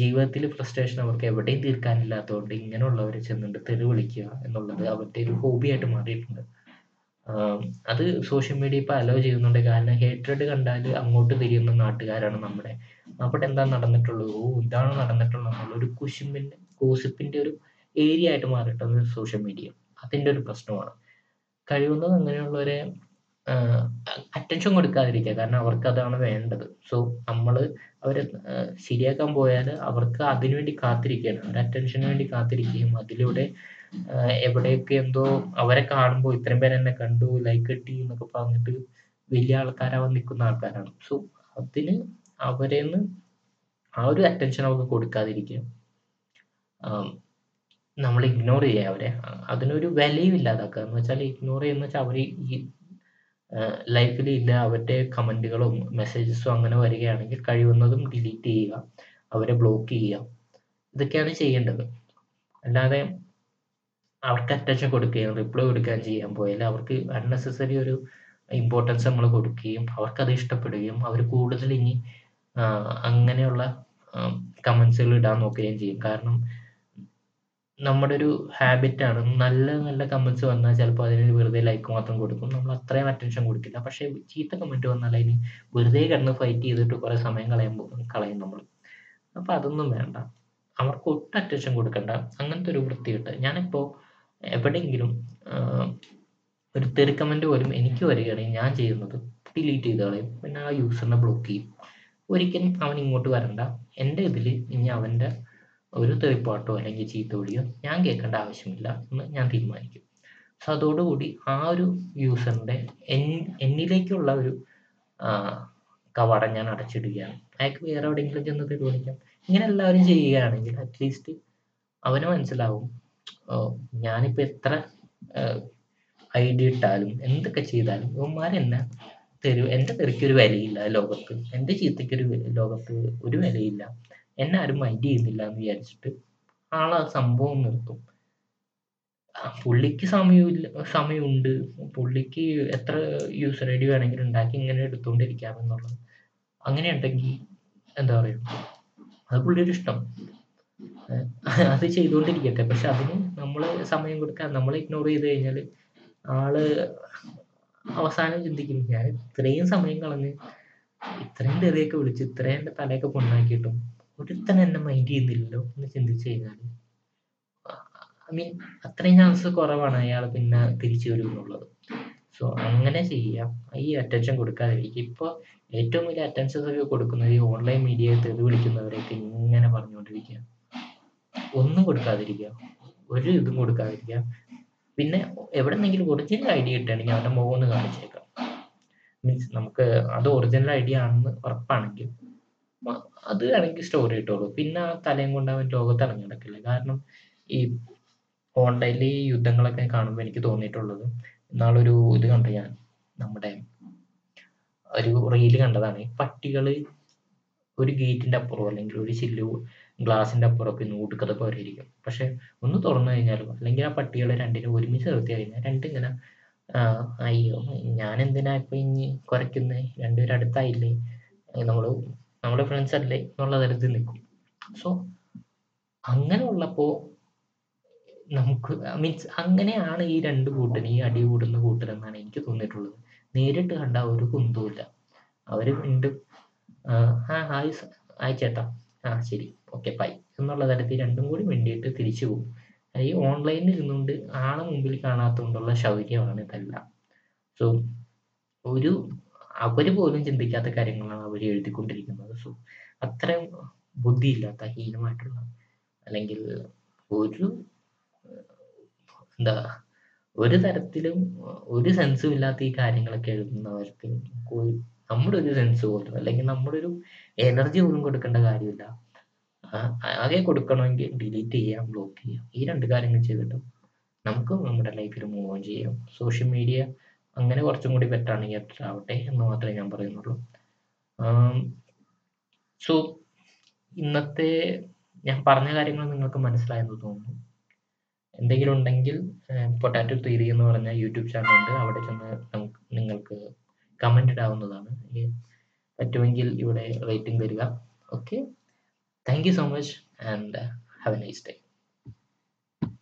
ജീവിതത്തിൽ ഫ്രസ്ട്രേഷൻ അവർക്ക് എവിടെയും തീർക്കാനില്ലാത്തതുകൊണ്ട് ഇങ്ങനെയുള്ളവരെ ചെന്നിട്ട് തെറി വിളിക്കുക എന്നുള്ളത് അവരുടെ ഒരു ഹോബിയായിട്ട് മാറിയിട്ടുണ്ട്. അത് സോഷ്യൽ മീഡിയ ഇപ്പൊ അലോ ചെയ്യുന്നുണ്ട്. കാരണം ഹേറ്റഡ് കണ്ടാൽ അങ്ങോട്ട് തിരിയുന്ന നാട്ടുകാരാണ് നമ്മുടെ. അവിടെ എന്താ നടന്നിട്ടുള്ളൂ? ഓ ഇതാണ് നടന്നിട്ടുള്ളത് എന്നുള്ള ഒരു കുശുമ്പിന്റെ ഗോസിപ്പിന്റെ ഒരു ഏരിയ ആയിട്ട് മാറിയിട്ടുണ്ട് സോഷ്യൽ മീഡിയ അതിന്റെ ഒരു പ്രശ്നമാണ്. കഴിയുന്നത് അങ്ങനെയുള്ളവരെ അറ്റൻഷൻ കൊടുക്കാതിരിക്കുക. കാരണം അവർക്ക് അതാണ് വേണ്ടത്. സോ നമ്മൾ അവരെ ശരിയാക്കാൻ പോയാൽ അവർക്ക് അതിനുവേണ്ടി കാത്തിരിക്കുകയാണ്. അവർ അറ്റൻഷന് വേണ്ടി കാത്തിരിക്കുകയും അതിലൂടെ എവിടെയൊക്കെ എന്തോ അവരെ കാണുമ്പോൾ ഇത്രയും പേര് എന്നെ കണ്ടു ലൈക്ക് കിട്ടി എന്നൊക്കെ പറഞ്ഞിട്ട് വലിയ ആൾക്കാരാവാൻ നിൽക്കുന്ന ആൾക്കാരാണ്. സോ അതിന് അവരെന്ന് ആ ഒരു അറ്റൻഷൻ അവർക്ക് കൊടുക്കാതിരിക്കുക നമ്മൾ ഇഗ്നോർ ചെയ്യുക അവരെ. അതിനൊരു വിലയും ഇല്ലാതാക്കുക. എന്ന് വെച്ചാൽ ഇഗ്നോർ ചെയ്യുന്ന വെച്ചാൽ അവർ ഈ ലൈഫിൽ ഇല്ല. അവരുടെ കമന്റുകളും മെസ്സേജസും അങ്ങനെ വരികയാണെങ്കിൽ കഴിയുന്നതും ഡിലീറ്റ് ചെയ്യുക. അവരെ ബ്ലോക്ക് ചെയ്യുക. ഇതൊക്കെയാണ് ചെയ്യേണ്ടത്. അല്ലാതെ അവർക്ക് അറ്റൻഷൻ കൊടുക്കുകയും റിപ്ലൈ കൊടുക്കുകയും ചെയ്യാൻ പോയാൽ അവർക്ക് അൺനെസസറി ഒരു ഇമ്പോർട്ടൻസ് നമ്മൾ കൊടുക്കുകയും അവർക്കത് ഇഷ്ടപ്പെടുകയും അവർ കൂടുതൽ ഇനി അങ്ങനെയുള്ള കമൻസുകൾ ഇടാൻ നോക്കുകയും ചെയ്യും. കാരണം നമ്മുടെ ഒരു ഹാബിറ്റാണ് നല്ല നല്ല കമന്റ്സ് വന്നാൽ ചിലപ്പോൾ അതിന് വെറുതെ ലൈക്ക് മാത്രം കൊടുക്കും. നമ്മൾ അത്രയും അറ്റൻഷൻ കൊടുക്കില്ല. പക്ഷേ ചീത്ത കമന്റ് വന്നാൽ അതിന് വെറുതെ കിടന്ന് ഫൈറ്റ് ചെയ്തിട്ട് കുറേ സമയം കളയുമ്പോൾ കളയും നമ്മൾ. അപ്പൊ അതൊന്നും വേണ്ട. അവർക്ക് ഒട്ടും അറ്റൻഷൻ കൊടുക്കണ്ട. അങ്ങനത്തെ ഒരു വൃത്തികെട്ട്. ഞാനിപ്പോ എവിടെയെങ്കിലും ആഹ്, ഒരു തെറി കമന്റ് പോലും എനിക്ക് വരികയാണെങ്കിൽ ഞാൻ ചെയ്യുന്നത് ഡിലീറ്റ് ചെയ്ത് കളയും. പിന്നെ ആ യൂസറിനെ ബ്ലോക്ക് ചെയ്യും. ഒരിക്കലും അവൻ ഇങ്ങോട്ട് വരണ്ട. എന്റെ ഇതിൽ ഇനി അവന്റെ ഒരു തെറിപ്പാട്ടോ അല്ലെങ്കിൽ ചീത്തോടിയോ ഞാൻ കേൾക്കേണ്ട ആവശ്യമില്ല എന്ന് ഞാൻ തീരുമാനിക്കും. സോ അതോടുകൂടി ആ ഒരു യൂസറിന്റെ എന്നിലേക്കുള്ള ഒരു കവാടം ഞാൻ അടച്ചിടുകയാണ്. അയാൾക്ക് വേറെ എവിടെയെങ്കിലും ചെന്ന് തീരുമാനിക്കാം ഇങ്ങനെ എല്ലാവരും ചെയ്യുകയാണെങ്കിൽ അറ്റ്ലീസ്റ്റ് അവന് മനസ്സിലാവും ഞാനിപ്പോൾ എത്ര ഐഡിയ ഇട്ടാലും എന്തൊക്കെ ചെയ്താലും ഇവന്മാരെന്നെ തെറി എന്റെ തെറിക്കൊരു വിലയില്ല ലോകത്ത്. എന്റെ ചീത്തയ്ക്കൊരു ലോകത്ത് ഒരു വിലയില്ല. എന്നെ ആരും മൈൻഡ് ചെയ്യുന്നില്ല എന്ന് വിചാരിച്ചിട്ട് ആളാ സംഭവം നിർത്തും. ആ, പുള്ളിക്ക് സമയമില്ല സമയമുണ്ട്. പുള്ളിക്ക് എത്ര യൂസർ ഐ ഡി വേണമെങ്കിലും ഉണ്ടാക്കി ഇങ്ങനെ എടുത്തുകൊണ്ടിരിക്കാം എന്നുള്ളത് അങ്ങനെ ഉണ്ടെങ്കിൽ എന്താ പറയുക അത് പുള്ളിയുടെ ഇഷ്ടം. അത് ചെയ്തുകൊണ്ടിരിക്കട്ടെ പക്ഷെ അതിന് നമ്മൾ സമയം കൊടുക്കാൻ നമ്മൾ ഇഗ്നോർ ചെയ്ത് കഴിഞ്ഞാൽ ആൾ അവസാനം ചിന്തിക്കും ഞാൻ ഇത്രയും സമയം കളഞ്ഞ് ഇത്രയും തെറിയൊക്കെ വിളിച്ച് ഇത്രയും തലയൊക്കെ പൊണ്ണാക്കിയിട്ടും ഒരുത്തൻ എന്നെ മൈൻഡ് ചെയ്യുന്നില്ലല്ലോ എന്ന് ചിന്തിച്ചു കഴിഞ്ഞാൽ ഐ മീൻ അത്രയും ചാൻസ് കുറവാണ് അയാൾ പിന്നെ തിരിച്ചു വരും എന്നുള്ളത് സോ അങ്ങനെ ചെയ്യാം. ഈ അറ്റൻഷൻ കൊടുക്കാതിരിക്കും ഇപ്പോൾ ഏറ്റവും വലിയ അറ്റൻഷൻസ് ഒക്കെ കൊടുക്കുന്നത് ഈ ഓൺലൈൻ മീഡിയയെ തെറി വിളിക്കുന്നവരെയൊക്കെ ഇങ്ങനെ പറഞ്ഞുകൊണ്ടിരിക്കുക. ഒന്നും കൊടുക്കാതിരിക്കുക. ഒരു ഇതും കൊടുക്കാതിരിക്കുക. പിന്നെ എവിടെന്നെങ്കിലും ഒറിജിനൽ ഐഡിയ കിട്ടുകയാണെങ്കിൽ അവന്റെ മുഖം ഒന്ന് കാണിച്ചേക്കാം. മീൻസ് നമുക്ക് അത് ഒറിജിനൽ ഐഡിയ ആണെന്ന് ഉറപ്പാണെങ്കിൽ അത് വേണമെങ്കിൽ സ്റ്റോറി ഇട്ടോളൂ. പിന്നെ ആ തലയും കൊണ്ട് അവൻ ലോകത്ത് ഇറങ്ങി നടക്കില്ല. കാരണം ഈ ഓൺലൈനിൽ ഈ യുദ്ധങ്ങളൊക്കെ കാണുമ്പോൾ എനിക്ക് തോന്നിയിട്ടുള്ളത് ഇന്നാളൊരു ഇത് കണ്ടു ഞാൻ. നമ്മുടെ ഒരു റീൽ കണ്ടതാണ്. ഈ പട്ടികൾ ഒരു ഗേറ്റിന്റെ അപ്പുറം അല്ലെങ്കിൽ ഒരു ചില്ലു ഗ്ലാസിന്റെ അപ്പുറമൊക്കെ ഇന്ന് ഊടുക്കഥ പോലെ ഇരിക്കും. പക്ഷെ ഒന്ന് തുറന്നു കഴിഞ്ഞാലും അല്ലെങ്കിൽ ആ പട്ടികളെ രണ്ടിനും ഒരുമിച്ച് നിർത്തി കഴിഞ്ഞാൽ രണ്ടിങ്ങനെ ഇങ്ങനെ അയ്യോ ഞാൻ എന്തിനാ ഇപ്പൊ ഇനി കുറയ്ക്കുന്നേ? രണ്ടുപേരും അടുത്തായില്ലേ? നമ്മൾ നമ്മുടെ ഫ്രണ്ട്സ് അല്ലേ എന്നുള്ള തരത്തിൽ നിൽക്കും സോ അങ്ങനെ ഉള്ളപ്പോ നമുക്ക് മീൻസ് അങ്ങനെയാണ് ഈ രണ്ട് കൂട്ടരും ഈ അടി കൂടുന്ന കൂട്ടരെന്നാണ് എനിക്ക് തോന്നിയിട്ടുള്ളത്. നേരിട്ട് കണ്ട ഒരു കുന്തവുമില്ല അവർ വീണ്ടും ആ ഹായ് ഹായ് ചേട്ടാ. ആ ശരി. ഓക്കെ ബൈ എന്നുള്ള തരത്തിൽ രണ്ടും കൂടി വേണ്ടിയിട്ട് തിരിച്ചു പോകും. ഈ ഓൺലൈനിൽ ഇരുന്നുകൊണ്ട് ആളെ മുമ്പിൽ കാണാത്തതുകൊണ്ടുള്ള ശൗര്യമാണ് ഇതെല്ലാം. സോ ഒരു അവർ പോലും ചിന്തിക്കാത്ത കാര്യങ്ങളാണ് അവർ എഴുതിക്കൊണ്ടിരിക്കുന്നത്. സോ അത്രയും ബുദ്ധിയില്ലാത്ത ഹീനമായിട്ടുള്ള അല്ലെങ്കിൽ ഒരു എന്താ ഒരു തരത്തിലും ഒരു സെൻസും ഇല്ലാത്ത ഈ കാര്യങ്ങളൊക്കെ എഴുതുന്നവർക്ക് നമ്മുടെ ഒരു സെൻസ് പോലും അല്ലെങ്കിൽ നമ്മുടെ ഒരു എനർജി പോലും കൊടുക്കേണ്ട കാര്യമില്ല. ആകെ കൊടുക്കണമെങ്കിൽ ഡിലീറ്റ് ചെയ്യാം ബ്ലോക്ക് ചെയ്യാം. ഈ രണ്ട് കാര്യങ്ങൾ ചെയ്തിട്ട് നമുക്ക് നമ്മുടെ ലൈഫിൽ മൂവ് ഓൺ ചെയ്യാം. സോഷ്യൽ മീഡിയ അങ്ങനെ കുറച്ചും കൂടി ബെറ്ററാണ് ഈ അപ്ഡേറ്റ് ആവട്ടെ എന്ന് മാത്രമേ ഞാൻ പറയുന്നുള്ളൂ. സോ ഇന്നത്തെ ഞാൻ പറഞ്ഞ കാര്യങ്ങൾ നിങ്ങൾക്ക് മനസ്സിലായെന്ന് തോന്നുന്നു. എന്തെങ്കിലും ഉണ്ടെങ്കിൽ പൊട്ടാറ്റോ തീരി എന്ന് പറഞ്ഞ യൂട്യൂബ് ചാനൽ ഉണ്ട്. അവിടെ ചെന്ന് നിങ്ങൾക്ക് കമന്റ് ഇടാവുന്നതാണ്. പറ്റുമെങ്കിൽ ഇവിടെ റേറ്റിംഗ് തരിക okay thank you so much and have a nice day